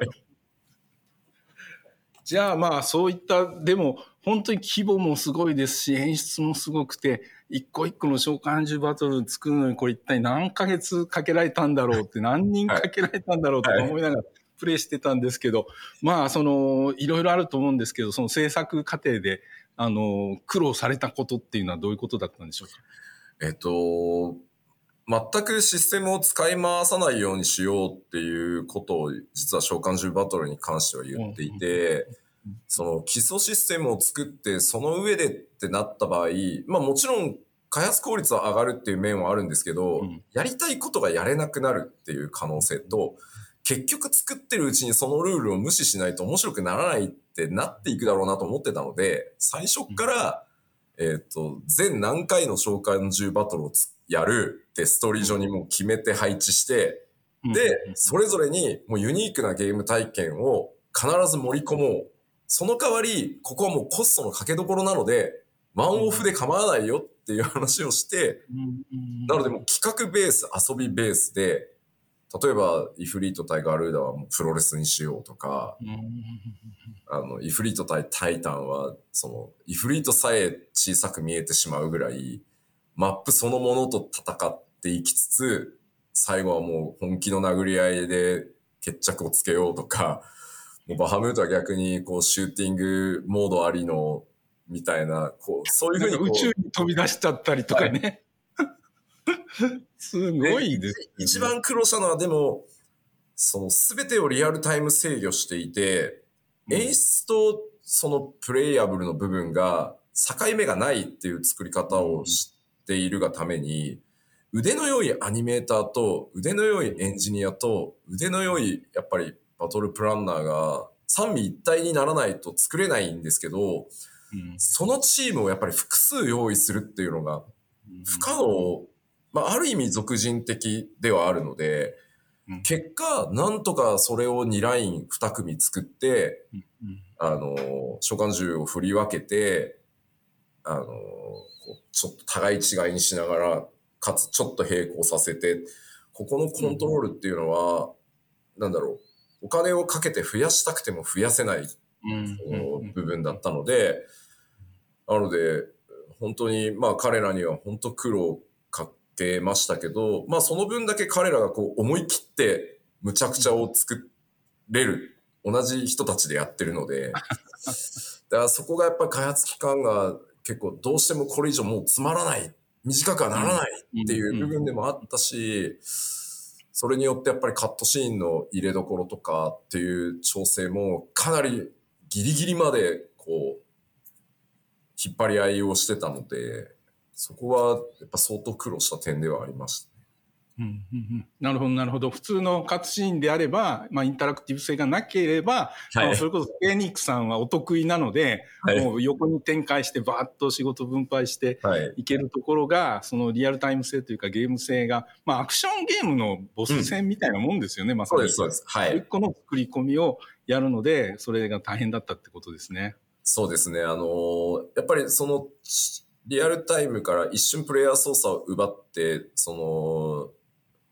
じゃあまあ、そういった、でも、本当に規模もすごいですし、演出もすごくて、一個一個の召喚獣バトル作るのに、これ一体何ヶ月かけられたんだろうって、何人かけられたんだろうとか思いながら、プレイしてたんですけど、まあ、その、いろいろあると思うんですけど、その制作過程で、あの、苦労されたことっていうのはどういうことだったんでしょうか？えっと、全くシステムを使い回さないようにしようっていうことを実は召喚獣バトルに関しては言っていて、その基礎システムを作ってその上でってなった場合、まあもちろん開発効率は上がるっていう面はあるんですけど、うん。やりたいことがやれなくなるっていう可能性と、結局作ってるうちにそのルールを無視しないと面白くならないってなっていくだろうなと思ってたので、最初っから、えっ、と、全何回の召喚獣バトルをつやるってストーリー上にもう決めて配置して、で、それぞれにもうユニークなゲーム体験を必ず盛り込もう。その代わり、ここはもうコストのかけどころなので、ワンオフで構わないよっていう話をして、なのでもう企画ベース、遊びベースで、例えば、イフリート対ガルーダはもうプロレスにしようとか、あの、イフリート対タイタンは、その、イフリートさえ小さく見えてしまうぐらい、マップそのものと戦っていきつつ、最後はもう本気の殴り合いで決着をつけようとか、もうバハムートは逆にこうシューティングモードありのみたいな、こう、そういうふうに宇宙に飛び出しちゃったりとかね。すごいです、ね、一番苦労したのはでも、その全てをリアルタイム制御していて、演出とそのプレイヤブルの部分が境目がないっていう作り方をしているがために、腕の良いアニメーターと腕の良いエンジニアと腕の良いやっぱりバトルプランナーが三位一体にならないと作れないんですけど、そのチームをやっぱり複数用意するっていうのが不可能、まあ、ある意味俗人的ではあるので、結果、なんとかそれを2ライン2組作って、あの、召喚銃を振り分けて、あの、ちょっと互い違いにしながら、かつちょっと並行させて、ここのコントロールっていうのは、なんだろう、お金をかけて増やしたくても増やせない部分だったので、なので、本当に、まあ彼らには本当苦労かけましたけど、まあその分だけ彼らがこう思い切ってむちゃくちゃを作れる、同じ人たちでやってるので、[LAUGHS] だからそこがやっぱり開発期間が結構どうしてもこれ以上もうつまらない、短くはならないっていう部分でもあったし、それによってやっぱりカットシーンの入れどころとかっていう調整もかなりギリギリまでこう引っ張り合いをしてたので、そこはやっぱ相当苦労した点ではありました。うんうんうん、なるほど、なるほど。普通のカットシーンであれば、まあ、インタラクティブ性がなければ、はい、まあ、それこそフェニックさんはお得意なので、はい、もう横に展開してバーッと仕事分配していけるところが、はい、そのリアルタイム性というかゲーム性が、まあ、アクションゲームのボス戦みたいなもんですよね、うん、まさに。そうです、そうです。はい。一個の作り込みをやるので、それが大変だったってことですね。そうですね。あのやっぱりその、リアルタイムから一瞬プレイヤー操作を奪って、その、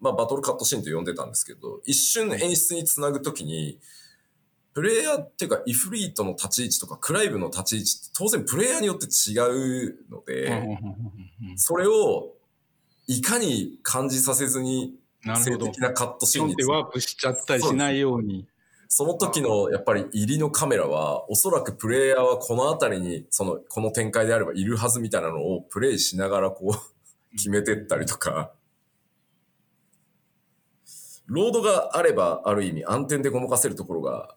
まあ、バトルカットシーンと呼んでたんですけど、一瞬演出につなぐときに、プレイヤーっていうか、イフリートの立ち位置とか、クライブの立ち位置って当然プレイヤーによって違うので、それをいかに感じさせずに、性的なカットシーンに。ワープしちゃったりしないように。その時のやっぱり入りのカメラは、おそらくプレイヤーはこの辺りに、その、この展開であればいるはずみたいなのをプレイしながらこう決めてったりとか、ロードがあればある意味暗転でごまかせるところが、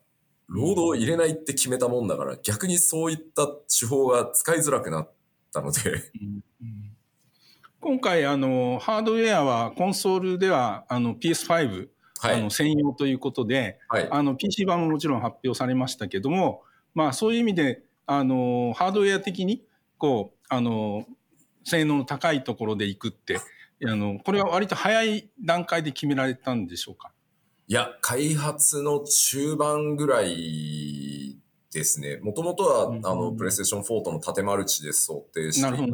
ロードを入れないって決めたもんだから、逆にそういった手法が使いづらくなったので。今回、あの、ハードウェアはコンソールでは、あの、PS5 はい、あの専用ということで、はい、あの PC 版ももちろん発表されましたけども、まあ、そういう意味であのハードウェア的にこうあの性能の高いところでいくってあのこれは割と早い段階で決められたんでしょうか？いや開発の中盤ぐらいですね。もともとは、うん、あの、プレイステーション4との縦マルチで想定していて、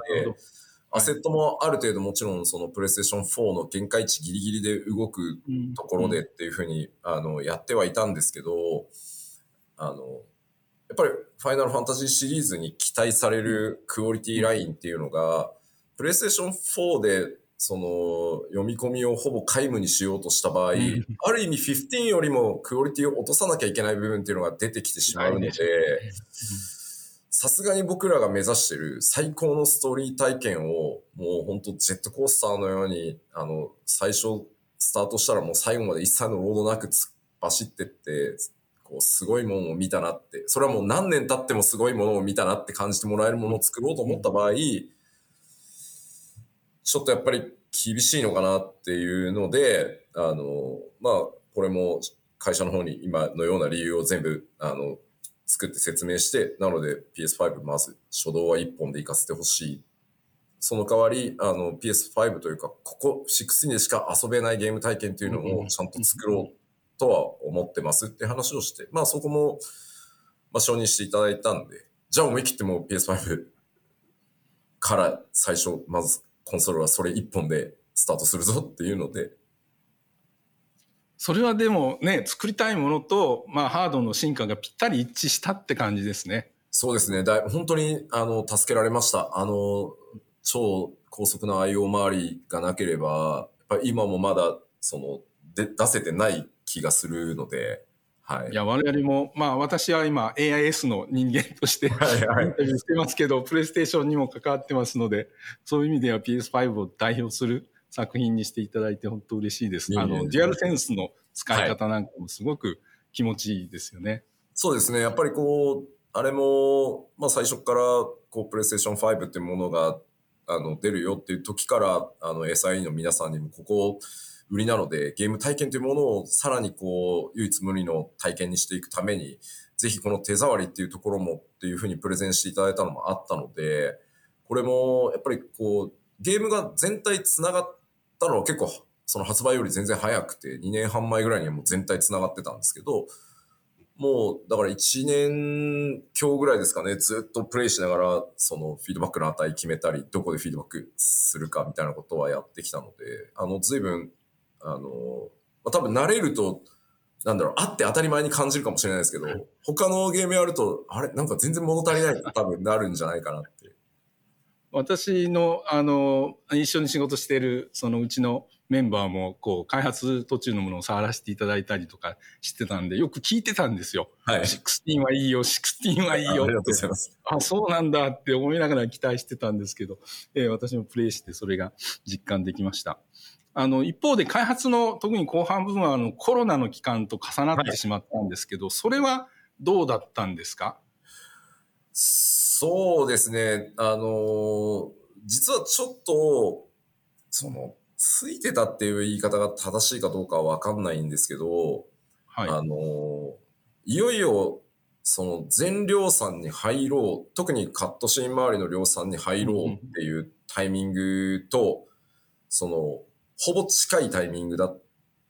アセットもある程度もちろんそのプレイステーション4の限界値ギリギリで動くところでっていうふうに、あのやってはいたんですけど、あの、やっぱりファイナルファンタジーシリーズに期待されるクオリティラインっていうのが、プレイステーション4でその読み込みをほぼ皆無にしようとした場合、ある意味15よりもクオリティを落とさなきゃいけない部分っていうのが出てきてしまうので、さすがに僕らが目指してる最高のストーリー体験を、もう本当ジェットコースターのように、あの、最初スタートしたらもう最後まで一切のロードなく突っ走ってって、こう、すごいものを見たなって、それはもう何年経ってもすごいものを見たなって感じてもらえるものを作ろうと思った場合、ちょっとやっぱり厳しいのかなっていうので、あの、まあ、これも会社の方に今のような理由を全部、あの、作って説明して、なので PS5 まず初動は1本で行かせてほしい。その代わり、あの PS5 というか、ここ16でしか遊べないゲーム体験っていうのをちゃんと作ろうとは思ってますって話をして、まあそこも、まあ承認していただいたんで、じゃあ思い切っても PS5 から最初、まずコンソールはそれ1本でスタートするぞっていうので、それはでもね、作りたいものと、まあ、ハードの進化がぴったり一致したって感じですね。そうですね。だ本当に、あの、助けられました。あの、超高速な IO 周りがなければ、やっぱ今もまだ、その、で、出せてない気がするので、はい。いや、我々も、まあ私は今 AIS の人間としてはいはいインタビューしてますけど、プレイステーションにも関わってますので、そういう意味では PS5 を代表する作品にしていただいて本当嬉しいです。あの、デュアルセンスの使い方なんかもすごく気持ちいいですよね。そうですね。やっぱりこう、あれも、まあ最初から、こう、プレイステーション5っていうものが、あの、出るよっていう時から、あの、SIE の皆さんにも、ここ、売りなので、ゲーム体験というものをさらにこう、唯一無二の体験にしていくために、ぜひこの手触りっていうところもっていうふうにプレゼンしていただいたのもあったので、これも、やっぱりこう、ゲームが全体繋がったのは結構、その発売より全然早くて、2年半前ぐらいにはもう全体繋がってたんですけど、もう、だから1年今日ぐらいですかね、ずっとプレイしながら、そのフィードバックの値決めたり、どこでフィードバックするかみたいなことはやってきたので、あの、随分、あの、まあ、多分慣れると、なんだろう、あって当たり前に感じるかもしれないですけど、他のゲームやると、あれなんか全然物足りないって多分なるんじゃないかなって。私の、あの、一緒に仕事している、そのうちのメンバーも、こう、開発途中のものを触らせていただいたりとかしてたんで、よく聞いてたんですよ。はい。16はいいよ、16はいいよありがとうございます。あ、そうなんだって思いながら期待してたんですけど、えー私もプレイしてそれが実感できました。あの、一方で開発の特に後半部分はあのコロナの期間と重なってしまったんですけど、それはどうだったんですか？そうですね。あのー実はちょっと、その、ついてたっていう言い方が正しいかどうかはわかんないんですけど、はい。あのーいよいよ、その全量産に入ろう、特にカットシーン周りの量産に入ろうっていうタイミングと、その、ほぼ近いタイミングだっ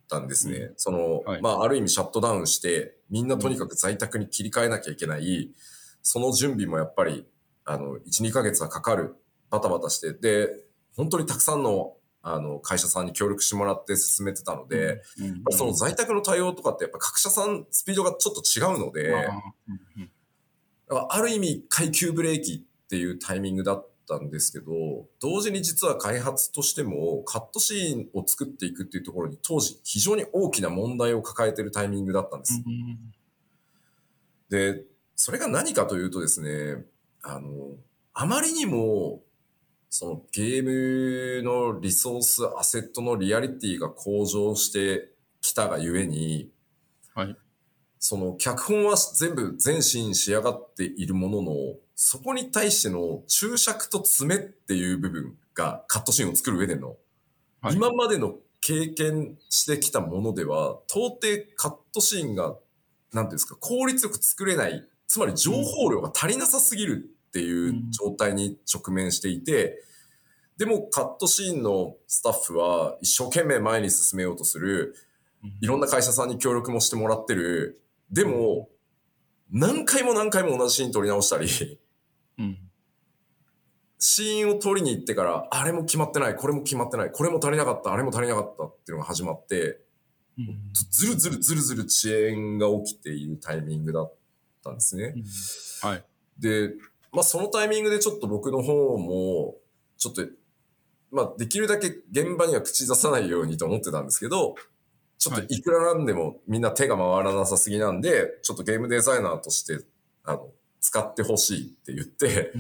たんですね。うその、はいまあ、ある意味シャットダウンして、みんなとにかく在宅に切り替えなきゃいけない、その準備もやっぱり、あの、1、2ヶ月はかかる、バタバタして、で、本当にたくさんの、あの、会社さんに協力してもらって進めてたので、その在宅の対応とかってやっぱ各社さんスピードがちょっと違うので、あーうんうん。だからある意味階級ブレーキっていうタイミングだったんですけど、同時に実は開発としてもカットシーンを作っていくっていうところに当時非常に大きな問題を抱えているタイミングだったんです。で、それが何かというとですね、あの、あまりにも、そのゲームのリソース、アセットのリアリティが向上してきたがゆえに、はい。その脚本は全部全シーン仕上がっているものの、そこに対しての注釈と詰めっていう部分がカットシーンを作る上での、はい今までの経験してきたものでは、到底カットシーンが、なんていうんですか、効率よく作れない、つまり情報量が足りなさすぎるっていう状態に直面していて、でもカットシーンのスタッフは一生懸命前に進めようとする、いろんな会社さんに協力もしてもらってる。でも、何回も何回も同じシーン撮り直したり、うん。シーンを撮りに行ってから、あれも決まってない、これも決まってない、これも足りなかった、あれも足りなかったっていうのが始まって、うん。ずるずるずるずる遅延が起きているタイミングだったんですね。はい。で、まあそのタイミングでちょっと僕の方も、ちょっと、まあできるだけ現場には口出さないようにと思ってたんですけど、ちょっといくらなんでもみんな手が回らなさすぎなんで、ちょっとゲームデザイナーとして、あの、使ってほしいって言って、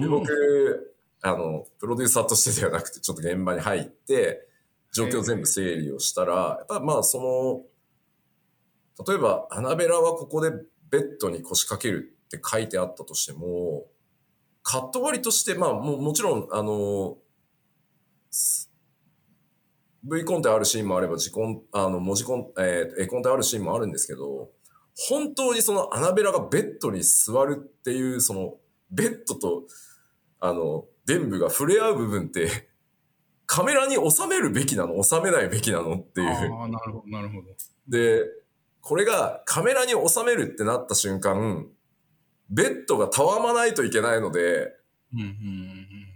で僕、あの、プロデューサーとしてではなくて、ちょっと現場に入って、状況全部整理をしたら、やっぱまあその、例えば、アナベラはここでベッドに腰掛けるって書いてあったとしても、カット割りとして、まあももちろん、あの、す V コンテあるシーンもあれば、字コン、あの、文字コン、えー、絵コンテあるシーンもあるんですけど、本当にそのアナベラがベッドに座るっていう、その、ベッドと、あの、伝部が触れ合う部分って、カメラに収めるべきなの？収めないべきなの？っていう。ああ、なるほど、なるほど。で、これがカメラに収めるってなった瞬間、ベッドがたわまないといけないので、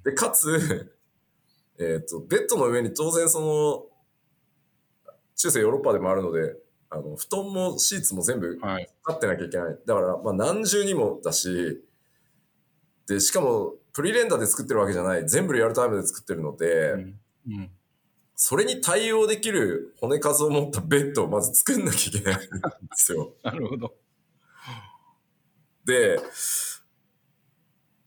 で、かつ、[LAUGHS] えっ、と、ベッドの上に当然その、中世ヨーロッパでもあるので、あの、布団もシーツも全部はい。買ってなきゃいけない。だから、まあ何重にもだし、で、しかも、プリレンダーで作ってるわけじゃない。全部リアルタイムで作ってるので、うん。うん。それに対応できる骨数を持ったベッドをまず作んなきゃいけないんですよ。[LAUGHS] なるほど。で、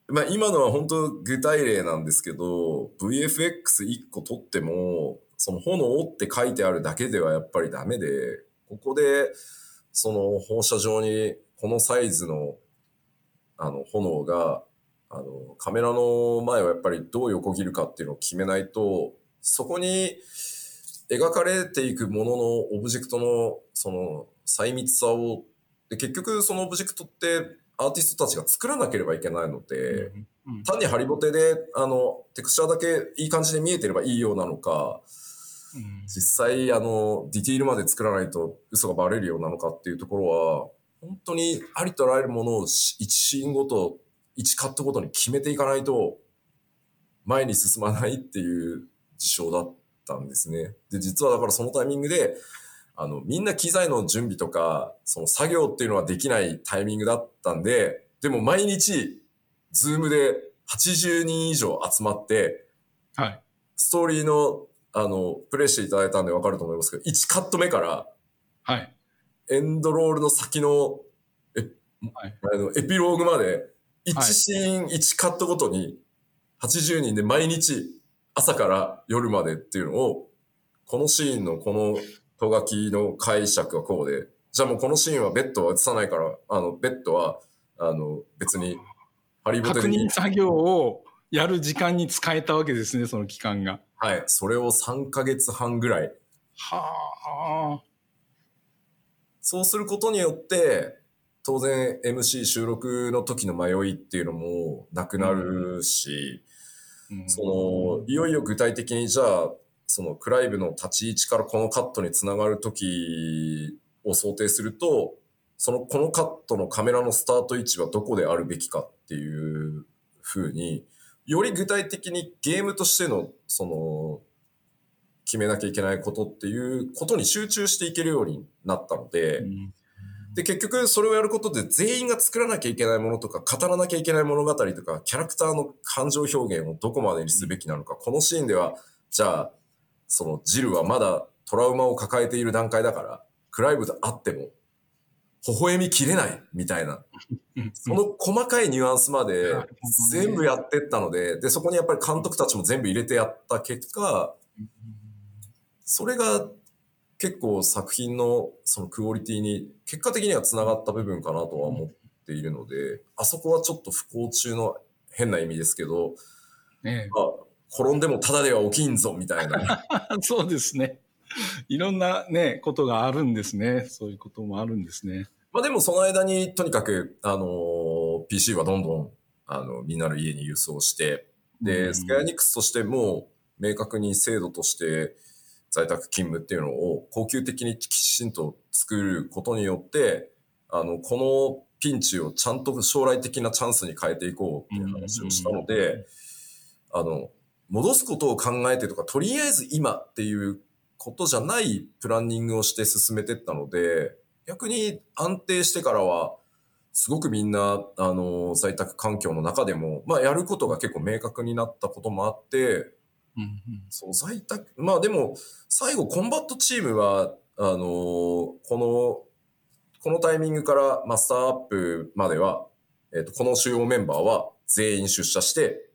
まあ今のは本当具体例なんですけど、VFX1 個取っても、その炎って書いてあるだけではやっぱりダメで、ここで、その放射状にこのサイズの、あの、炎が、あの、カメラの前はやっぱりどう横切るかっていうのを決めないと、そこに描かれていくもののオブジェクトの、その、細密さを、で結局そのオブジェクトってアーティストたちが作らなければいけないので、うん単にハリボテで、あの、テクスチャーだけいい感じで見えてればいいようなのか、うん。実際、あの、ディティールまで作らないと嘘がバレるようなのかっていうところは、本当にありとあらゆるものをし一シーンごと、一カットごとに決めていかないと、前に進まないっていう事象だったんですね。で、実はだからそのタイミングで、あの、みんな機材の準備とか、その作業っていうのはできないタイミングだったんで、でも毎日、ズームで80人以上集まって、はい。ストーリーの、あの、プレイしていただいたんでわかると思いますけど、1カット目から、はい。エンドロールの先の、え、はいあの、エピローグまで、1はいシーン1カットごとに、80人で毎日、朝から夜までっていうのを、このシーンのこのと書きの解釈はこうで、じゃあもうこのシーンはベッドは映さないから、あの、ベッドは、あの、別に、ハリボテ確に認作業をやる時間に使えたわけですね、その期間が。はい、それを3ヶ月半ぐらいはあ。そうすることによって、当然 MC 収録の時の迷いっていうのもなくなるし、うんその、いよいよ具体的にじゃあ、そのクライブの立ち位置からこのカットにつながる時を想定すると、その、このカットのカメラのスタート位置はどこであるべきかっていう風に、より具体的にゲームとしての、その、決めなきゃいけないことっていうことに集中していけるようになったので、うんで、結局それをやることで全員が作らなきゃいけないものとか、語らなきゃいけない物語とか、キャラクターの感情表現をどこまでにすべきなのか、このシーンでは、じゃあ、そのジルはまだトラウマを抱えている段階だから、クライブであっても、微笑みきれないみたいな、うんその細かいニュアンスまで全部やってったので、で、そこにやっぱり監督たちも全部入れてやった結果、それが結構作品のそのクオリティに結果的にはつながった部分かなとは思っているので、あそこはちょっと不幸中の変な意味ですけど、ねまあ、転んでもただでは起きんぞみたいな。え [LAUGHS] そうですね。いろんなね、ことがあるんですね。そういうこともあるんですね。まあでもその間にとにかく、あのー PC はどんどん、あの、みんなの家に輸送して、で、うんスクエアニックスとしても明確に制度として在宅勤務っていうのを恒久的にきちんと作ることによって、あの、このピンチをちゃんと将来的なチャンスに変えていこうっていう話をしたので、あの、戻すことを考えてとか、とりあえず今っていうことじゃないプランニングをして進めてったので、逆に安定してからは、すごくみんな、あの、在宅環境の中でも、まあ、やることが結構明確になったこともあって、うんうんそう、在宅、まあでも、最後、コンバットチームは、あのこの、このタイミングからマスターアップまでは、えっ、と、この主要メンバーは全員出社して、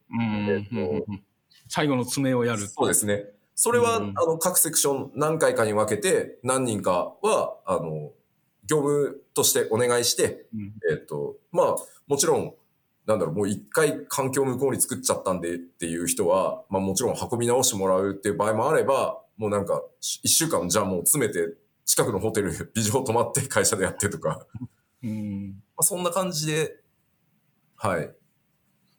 最後の爪をやる。そうですね。それは、うんあの、各セクション何回かに分けて、何人かは、あの、業務としてお願いして、うんえっ、と、まあ、もちろん、なんだろう、もう一回環境向こうに作っちゃったんでっていう人は、まあもちろん運び直してもらうっていう場合もあれば、もうなんか、し一週間じゃあもう詰めて、近くのホテル、[LAUGHS] 美女泊まって会社でやってとか、うんまあそんな感じで、はい。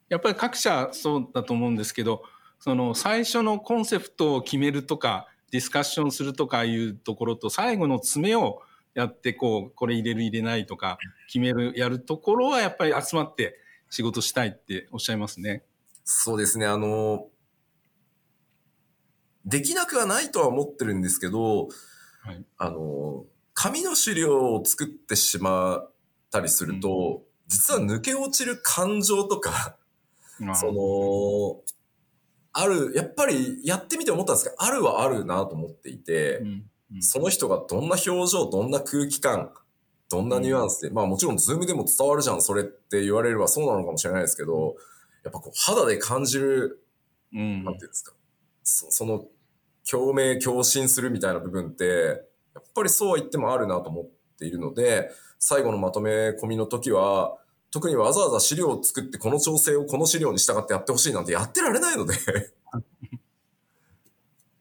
やっぱり各社そうだと思うんですけど、その最初のコンセプトを決めるとか、ディスカッションするとかいうところと、最後の詰めをやって、こう、これ入れる入れないとか、決める、やるところはやっぱり集まって仕事したいっておっしゃいますね。そうですね、あの、できなくはないとは思ってるんですけど、はい。あの、紙の資料を作ってしまったりすると、実は抜け落ちる感情とか、その、ある、やっぱりやってみて思ったんですけど、あるはあるなと思っていて、うん。うん。その人がどんな表情、どんな空気感、どんなニュアンスで、まあもちろんズームでも伝わるじゃん、それって言われればそうなのかもしれないですけど、やっぱこう肌で感じる、うん。なんていうんですか、そその共鳴、共振するみたいな部分って、やっぱりそうは言ってもあるなと思っているので、最後のまとめ込みの時は、特にわざわざ資料を作ってこの調整をこの資料に従ってやってほしいなんてやってられないので。[LAUGHS]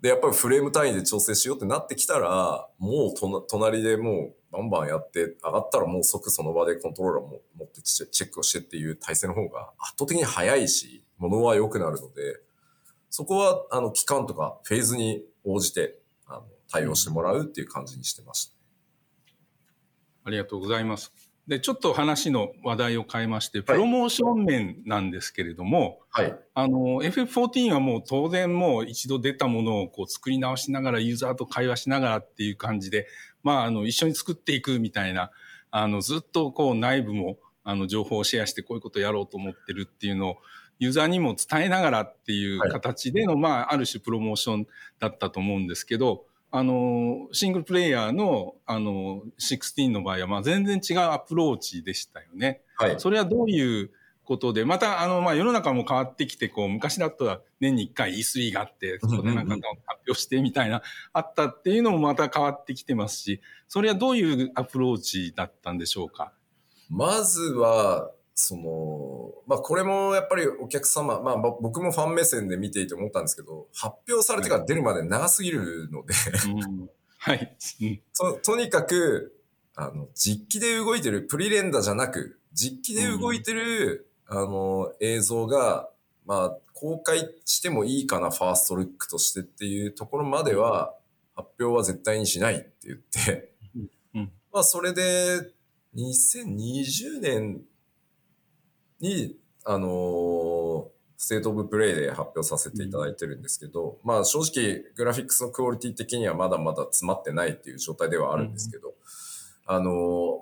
で、やっぱりフレーム単位で調整しようってなってきたら、もう隣でもうバンバンやって、上がったらもう即その場でコントローラーも持ってチェックをしてっていう体制の方が圧倒的に早いし、物は良くなるので、そこは、あの、期間とかフェーズに応じて、あの、対応してもらうっていう感じにしてました。ありがとうございます。で、ちょっと話の話題を変えまして、プロモーション面なんですけれども、はい。あの、FF14 はもう当然もう一度出たものをこう作り直しながらユーザーと会話しながらっていう感じで、まあ、あの、一緒に作っていくみたいな、あの、ずっとこう内部も、あの、情報をシェアしてこういうことやろうと思ってるっていうのを、ユーザーにも伝えながらっていうはい形での、まあ、ある種プロモーションだったと思うんですけど、あの、シングルプレイヤーの、あの、16の場合は、まあ、全然違うアプローチでしたよね。はい。それはどういうことで、また、あの、まあ、世の中も変わってきて、こう、昔だったら年に1回 E3 があって、そこでなんか発表してみたいな、あったっていうのもまた変わってきてますし、それはどういうアプローチだったんでしょうか？まずは、その、まあこれもやっぱりお客様、まあぼ僕もファン目線で見ていて思ったんですけど、発表されてから出るまで長すぎるので、うん。はい。うんととにかく、あの、実機で動いてる、プリレンダじゃなく、実機で動いてる、あの、映像が、まあ、公開してもいいかな、ファーストルックとしてっていうところまでは、発表は絶対にしないって言って、うん。まあ、それで、2020年に、あのーステートオブプレイで発表させていただいてるんですけど、まあ正直グラフィックスのクオリティ的にはまだまだ詰まってないっていう状態ではあるんですけど、あの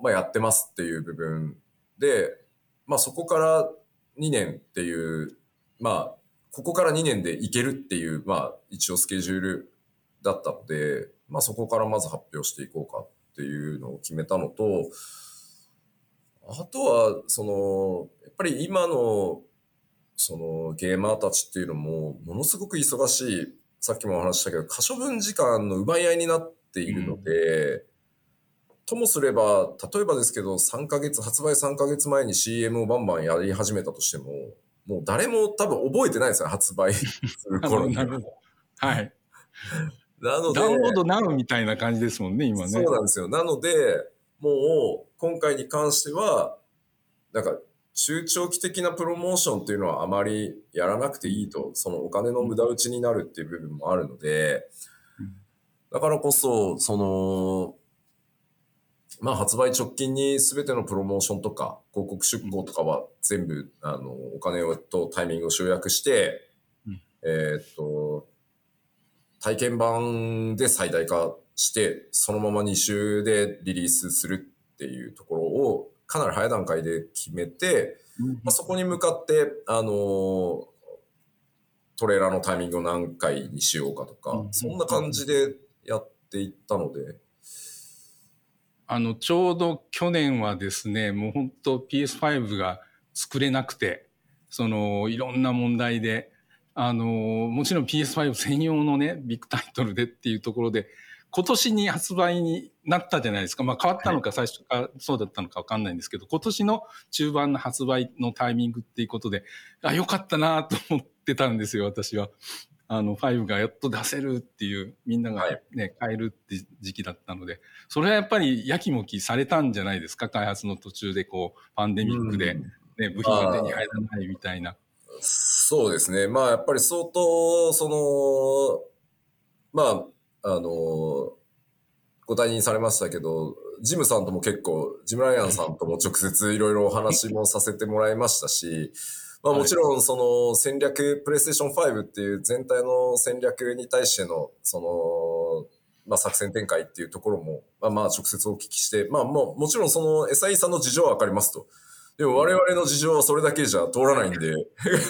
ーまあやってますっていう部分で、まあそこから2年っていう、まあここから2年でいけるっていう、まあ一応スケジュールだったので、まあそこからまず発表していこうかっていうのを決めたのと、あとは、その、やっぱり今の、そのゲーマーたちっていうのも、ものすごく忙しい、さっきもお話ししたけど、可処分時間の奪い合いになっているので、ともすれば、例えばですけど、3ヶ月、発売3ヶ月前に CM をバンバンやり始めたとしても、もう誰も多分覚えてないですよ、発売する頃に。[LAUGHS] なるほど。はい。なので、ダウンロードなうみたいな感じですもんね、今ね。そうなんですよ。なので、もう、今回に関しては、なんか、中長期的なプロモーションっていうのはあまりやらなくていいと、そのお金の無駄打ちになるっていう部分もあるのでうん、だからこそ、その、まあ発売直近に全てのプロモーションとか広告出稿とかは全部、あの、お金をとタイミングを集約して、うん。えーっと、体験版で最大化して、そのまま2週でリリースするっていうところをかなり早い段階で決めて、うん。まあ、そこに向かって、あのートレーラーのタイミングを何回にしようかとか、うん。そんな感じでやっていったので、あの、ちょうど去年はですね、もう本当 PS5 が作れなくて、その、いろんな問題で、あの、もちろん PS5 専用のね、ビッグタイトルでっていうところで、今年に発売になったじゃないですか。まあ変わったのか最初からそうだったのかわかんないんですけど、今年の中盤の発売のタイミングっていうことで、あ、よかったなと思ってたんですよ、私は。あの、5がやっと出せるっていう、みんながね、買えるって時期だったので、それはやっぱりやきもきされたんじゃないですか、開発の途中でこう、パンデミックで、うんね、部品が手に入らないみたいな。そうですね。まあやっぱり相当、その、まあ、あの、ご退任されましたけど、ジムさんとも結構、ジムライアンさんとも直接いろいろお話もさせてもらいましたし、まあもちろんその戦略、プレイステーション5っていう全体の戦略に対しての、その、まあ、作戦展開っていうところも、まあ、まあ直接お聞きして、まあもうもちろんその SI さんの事情はわかりますと。でも我々の事情はそれだけじゃ通らないんで、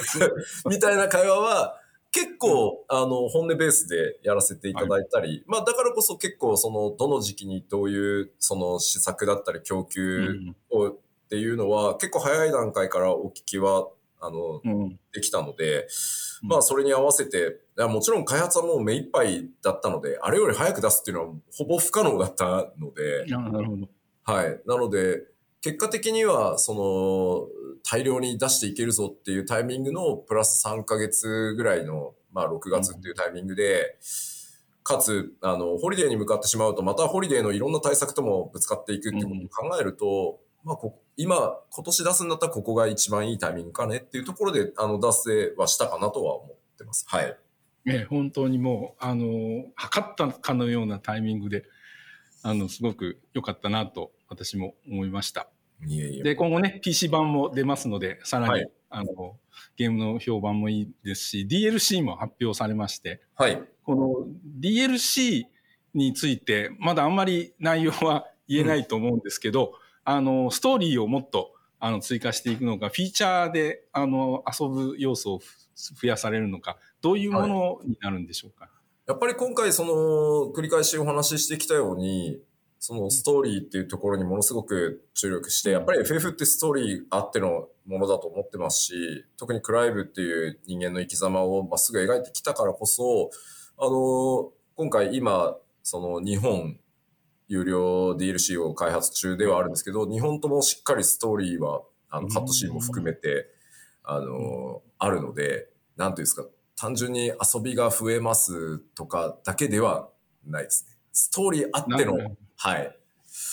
[LAUGHS] みたいな会話は結構、あの、本音ベースでやらせていただいたり、まあだからこそ結構その、どの時期にどういうその施策だったり供給をっていうのは結構早い段階からお聞きは、あの、うん。できたので、うんまあそれに合わせて、いやもちろん開発はもう目いっぱいだったので、あれより早く出すっていうのはほぼ不可能だったので、あなるほど。はい。なので、結果的には、その、大量に出していけるぞっていうタイミングのプラス3ヶ月ぐらいの、まあ6月っていうタイミングで、かつ、あの、ホリデーに向かってしまうと、またホリデーのいろんな対策ともぶつかっていくっていうことを考えると、まあこ、今、今年出すんだったらここが一番いいタイミングかねっていうところで、あの、出せはしたかなとは思ってます。はい。ね、本当にもう、あの、測ったかのようなタイミングで、あの、すごく良かったなと、私も思いました。で、今後ね、PC 版も出ますので、さらに、はいあの、ゲームの評判もいいですし、DLC も発表されまして、はい。この DLC について、まだあんまり内容は言えないと思うんですけど、あの、ストーリーをもっとあの追加していくのか、フィーチャーであの遊ぶ要素をふ増やされるのか、どういうものになるんでしょうか？やっぱり今回その繰り返しお話ししてきたように、そのストーリーっていうところにものすごく注力して、やっぱり FF ってストーリーあってのものだと思ってますし、特にクライブっていう人間の生き様をまっすぐ描いてきたからこそ、あの、今回今、その日本有料 DLC を開発中ではあるんですけど、日本ともしっかりストーリーは、あの、カットシーンも含めて、あの、あるので、なんていうんですか、単純に遊びが増えますとかだけではないですね。ストーリーあってのはい。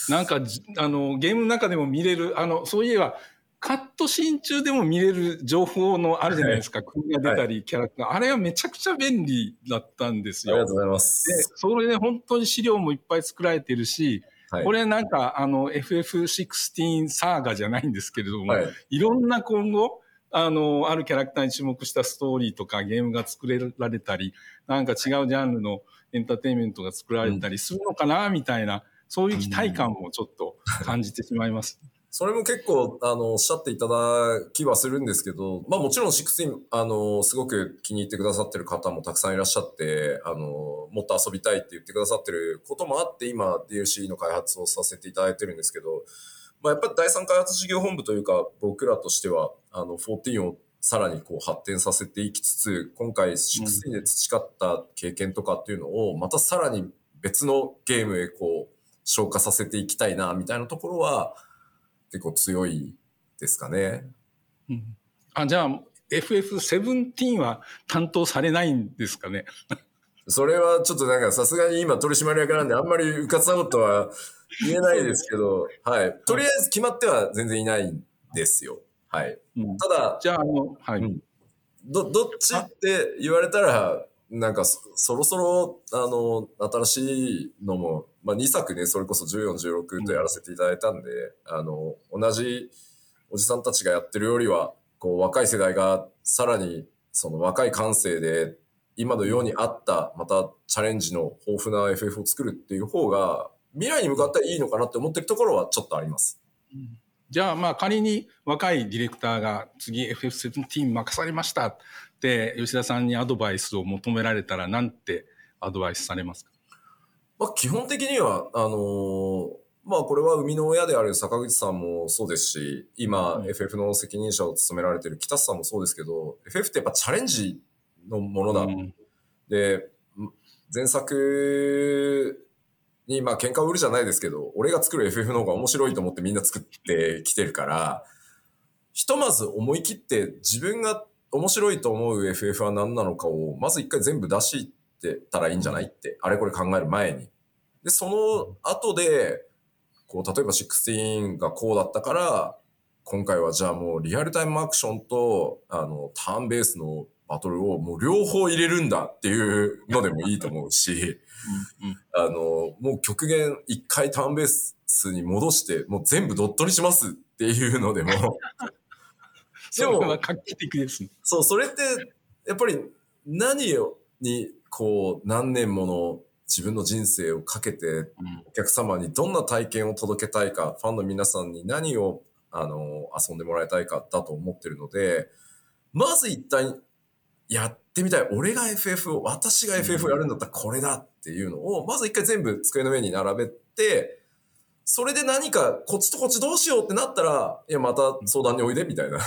なんかじ、あの、ゲームの中でも見れる、あの、そういえば、カットシーン中でも見れる情報のあるじゃないですか。国が出たり、キャラクター。あれはめちゃくちゃ便利だったんですよ。ありがとうございます。で、それで本当に資料もいっぱい作られてるし、はい。これなんか、あの、FF16 サーガじゃないんですけれども、はい。いろんな今後、あの、あるキャラクターに注目したストーリーとかゲームが作られたり、なんか違うジャンルのエンターテインメントが作られたりするのかな、みたいな、そういう期待感もちょっと感じてしまいます。[LAUGHS] それも結構、あの、おっしゃっていただきはするんですけど、まあもちろん16、あの、すごく気に入ってくださってる方もたくさんいらっしゃって、あの、もっと遊びたいって言ってくださってることもあって、今 DLC の開発をさせていただいてるんですけど、まあやっぱり第三開発事業本部というか、僕らとしては、あの、14をさらにこう発展させていきつつ、今回16で培った経験とかっていうのを、またさらに別のゲームへこう、消化させていきたいな、みたいなところは、結構強いですかね。うんあ、じゃあ、FF17 は担当されないんですかね？[LAUGHS] それはちょっとなんかさすがに今取締役なんであんまりうかつなことは言えないですけど、はい。とりあえず決まっては全然いないんですよ。はい。うんただ、じゃあ、あの、はい。うんど、どっちって言われたら、なんかそそろそろ、あの、新しいのも、まあ2作ね、それこそ14、16とやらせていただいたんで、あの、同じおじさんたちがやってるよりは、こう若い世代がさらにその若い感性で、今のようにあった、またチャレンジの豊富な FF を作るっていう方が、未来に向かったらいいのかなって思ってるところはちょっとあります。じゃあ、まあ仮に若いディレクターが次 FF17 任されましたって、吉田さんにアドバイスを求められたら、なんてアドバイスされますか？まあ、基本的には、あのーまあ、これは生みの親である坂口さんもそうですし、今、うん。FF の責任者を務められている北瀬さんもそうですけど、FF ってやっぱチャレンジのものだ。うん。で、前作に、まあ、喧嘩を売るじゃないですけど、俺が作る FF の方が面白いと思ってみんな作ってきてるから、ひとまず思い切って自分が面白いと思う FF は何なのかを、まず一回全部出してたらいいんじゃないって、あれこれ考える前に。で、その後で、こう、例えば16がこうだったから、今回はじゃあもうリアルタイムアクションと、あの、ターンベースのバトルをもう両方入れるんだっていうのでもいいと思うし、あの、もう極限一回ターンベースに戻して、もう全部ドットにしますっていうのでも、それは画期的ですね。そう、それって、やっぱり何を、に、こう、何年もの自分の人生をかけてうんお客様にどんな体験を届けたいか、ファンの皆さんに何をあの遊んでもらいたいかだと思ってるので、まず一体やってみたい。俺が FF を、私が FF をやるんだったらこれだっていうのを、まず一回全部机の上に並べて、それで何かこっちとこっちどうしようってなったら、いや、また相談においでみたいな。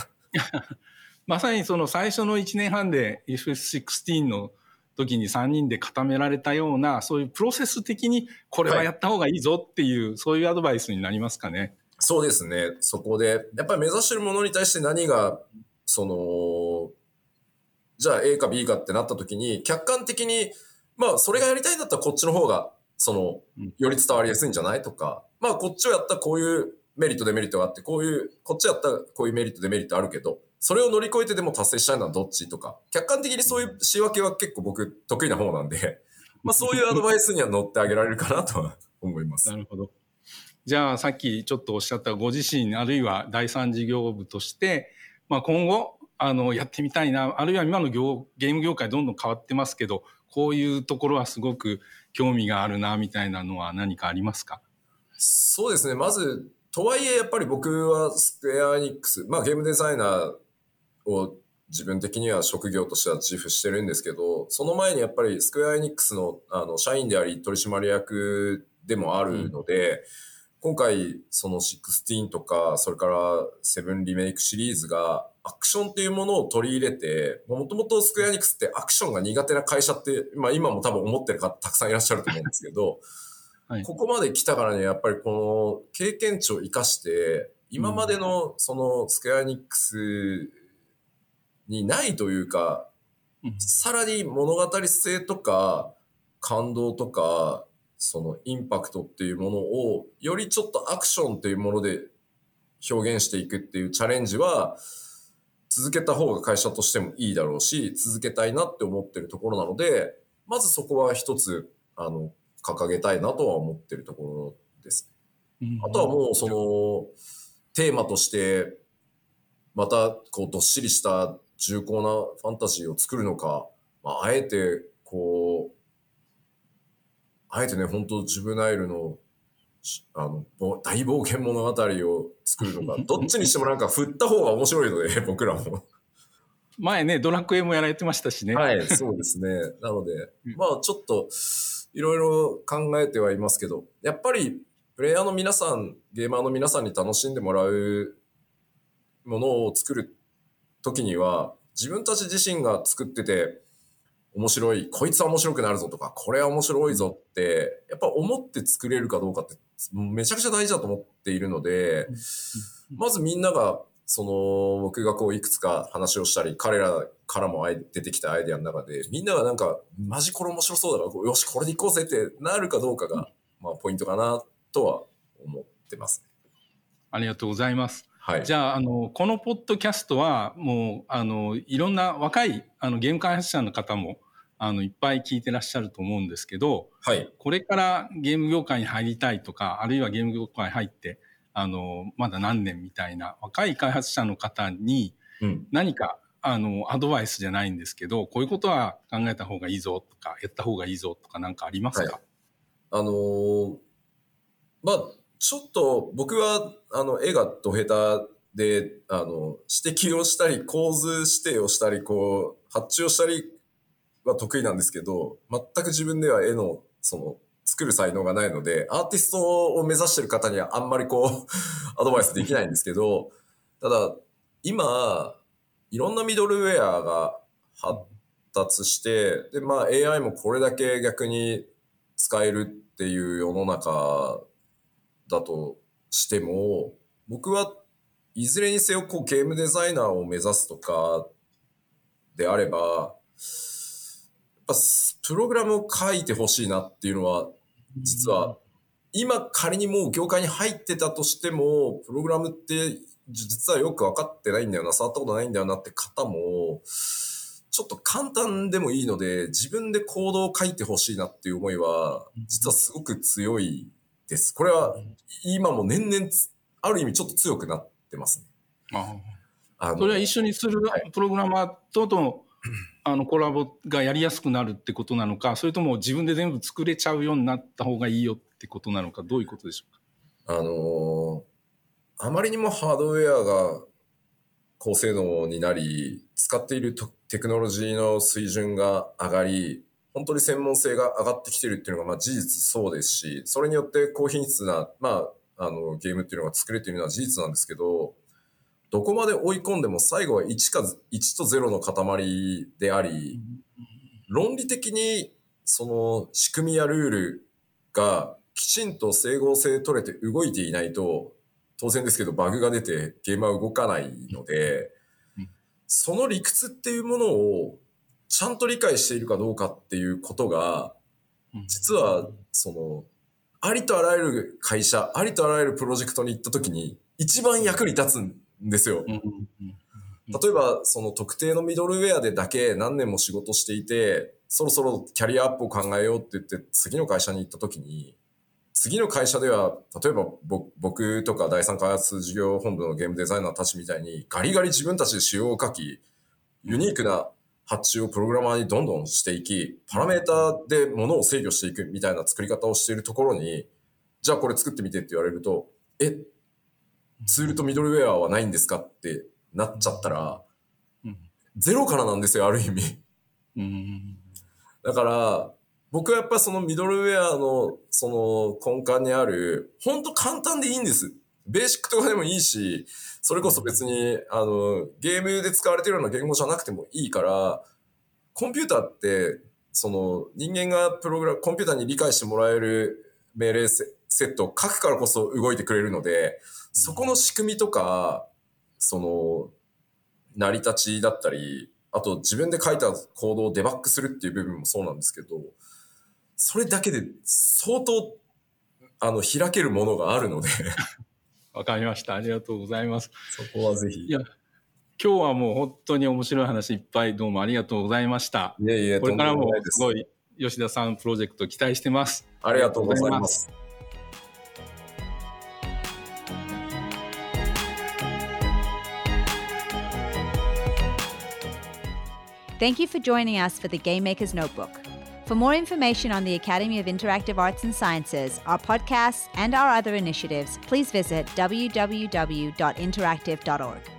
まさにその最初の1年半で FF16 の時に3人で固められたような、そういうプロセス的にこれはやった方がいいぞっていう、そういうアドバイスになりますかね？そうですね。そこで、やっぱり目指してるものに対して何が、その、じゃあ A か B かってなった時に、客観的に、まあ、それがやりたいんだったらこっちの方が、そのうん、より伝わりやすいんじゃないとか、まあ、こっちをやったらこういうメリット、デメリットがあって、こういう、こっちやったらこういうメリット、デメリットあるけど、それを乗り越えてでも達成したいのはどっちとか、客観的にそういう仕分けは結構僕得意な方なんで、[LAUGHS] まあ、そういうアドバイスには乗ってあげられるかなとは [LAUGHS] 思いますな。るほど。じゃあさっきちょっとおっしゃったご自身あるいは第三事業部として、まあ、今後あのやってみたいなあるいは今の業ゲーム業界どんどん変わってますけどこういうところはすごく興味があるなみたいなのは何かありますか？そうですね。まず、とはいえ、やっぱり僕はスクエアエニックス、まあゲームデザイナーを自分的には職業としては自負してるんですけど、その前にやっぱりスクエアエニックスのあの社員であり取締役でもあるので、今回その16とか、それから7リメイクシリーズがアクションっていうものを取り入れて、もともとスクエアエニックスってアクションが苦手な会社って、まあ今も多分思ってる方たくさんいらっしゃると思うんですけど、はい。ここまで来たからね、やっぱりこの経験値を生かして、今までのそのスクエアエニックスにないというか、うん。さらに物語性とか感動とか、そのインパクトっていうものを、よりちょっとアクションっていうもので表現していくっていうチャレンジは、続けた方が会社としてもいいだろうし、続けたいなって思ってるところなので、まずそこは一つ、あの、掲げたいなとは思ってるところです。あとはもうその、テーマとして、またこうどっしりした重厚なファンタジーを作るのか、まあ、あえてこう、あえてね、本当ジュブナイルの、しあの、ぼ大冒険物語を作るのか、[LAUGHS] どっちにしてもなんか振った方が面白いので、[LAUGHS] 僕らも。前ねドラクエもやられてましたしね、はい、そうですね。なのでうん、まあちょっと、いろいろ考えてはいますけど、やっぱり、プレイヤーの皆さん、ゲーマーの皆さんに楽しんでもらうものを作るときには、自分たち自身が作ってて、面白い、こいつは面白くなるぞとか、これは面白いぞって、やっぱ思って作れるかどうかって、めちゃくちゃ大事だと思っているので、まずみんなが、その、僕がこういくつか話をしたり、彼らからも出てきたアイデアの中で、みんながなんか、マジこれ面白そうだから、よし、これでいこうぜってなるかどうかが、まあ、ポイントかな、とは思ってます。ありがとうございますはい。じゃああのこのポッドキャストはもうあのいろんな若いあのゲーム開発者の方もあのいっぱい聞いてらっしゃると思うんですけどはい。これからゲーム業界に入りたいとかあるいはゲーム業界に入ってあのまだ何年みたいな若い開発者の方にうん。何かあのアドバイスじゃないんですけどこういうことは考えた方がいいぞとかやった方がいいぞとか何かありますか、はいあのーまあ、ちょっと僕は、あの、絵がド下手で、あの、指摘をしたり、構図指定をしたり、こう、発注をしたりは得意なんですけど、全く自分では絵の、その、作る才能がないので、アーティストを目指してる方にはあんまりこう、[LAUGHS] アドバイスできないんですけど、ただ、今、いろんなミドルウェアが発達して、で、まあ AI もこれだけ逆に使えるっていう世の中だとしても、僕はいずれにせよこうゲームデザイナーを目指すとかであれば、ぱスプログラムを書いてほしいなっていうのは、実は今仮にもう業界に入ってたとしても、プログラムって実はよく分かってないんだよな、触ったことないんだよなって方も、ちょっと簡単でもいいので、自分でコードを書いてほしいなっていう思いは、実はすごく強いです。これは今も年々つ、ある意味ちょっと強くなってますね。ああのそれは一緒にするはい。プログラマーとと [LAUGHS] あのコラボがやりやすくなるってことなのか、それとも自分で全部作れちゃうようになった方がいいよってことなのか、どういうことでしょうか？あのー、あまりにもハードウェアが高性能になり、使っているテクノロジーの水準が上がり、本当に専門性が上がってきてるっていうのが、まあ事実そうですし、それによって高品質な、まあ、あの、ゲームっていうのが作れてるのは事実なんですけど、どこまで追い込んでも最後は1か、1と0の塊であり、論理的にその仕組みやルールがきちんと整合性取れて動いていないと、当然ですけどバグが出てゲームは動かないので、その理屈っていうものをちゃんと理解しているかどうかっていうことが、実は、その、ありとあらゆる会社、ありとあらゆるプロジェクトに行った時に、一番役に立つですよ。例えば、その特定のミドルウェアでだけ何年も仕事していて、そろそろキャリアアップを考えようって言って、次の会社に行った時に、次の会社では、例えば僕とか第三開発事業本部のゲームデザイナーたちみたいに、ガリガリ自分たちで仕様を書き、ユニークな発注をプログラマーにどんどんしていき、パラメーターで物を制御していくみたいな作り方をしているところに、じゃあこれ作ってみてって言われると、え、ツールとミドルウェアはないんですかってなっちゃったら、ゼロからなんですよ、ある意味。だから、僕はやっぱそのミドルウェアのその根幹にある、本当簡単でいいんです。ベーシックとかでもいいし、それこそ別に、あの、ゲームで使われてるような言語じゃなくてもいいから、コンピューターって、その人間がプログラム、コンピューターに理解してもらえる命令セットを書くからこそ動いてくれるので、そこの仕組みとか、その、成り立ちだったり、あと自分で書いたコードをデバッグするっていう部分もそうなんですけど、それだけで相当、あの、開けるものがあるので [LAUGHS] わかりました。ありがとうございます。そこはぜひ。いや、今日はもう本当に面白い話いっぱいどうもありがとうございました。いえいえ、これからもすごい吉田さんプロジェクト期待してます。ありがとうございます。Thank you for joining us for the Game Maker's Notebook. For more information on the Academy of Interactive Arts and Sciences, our podcasts, and our other initiatives, please visit www.interactive.org.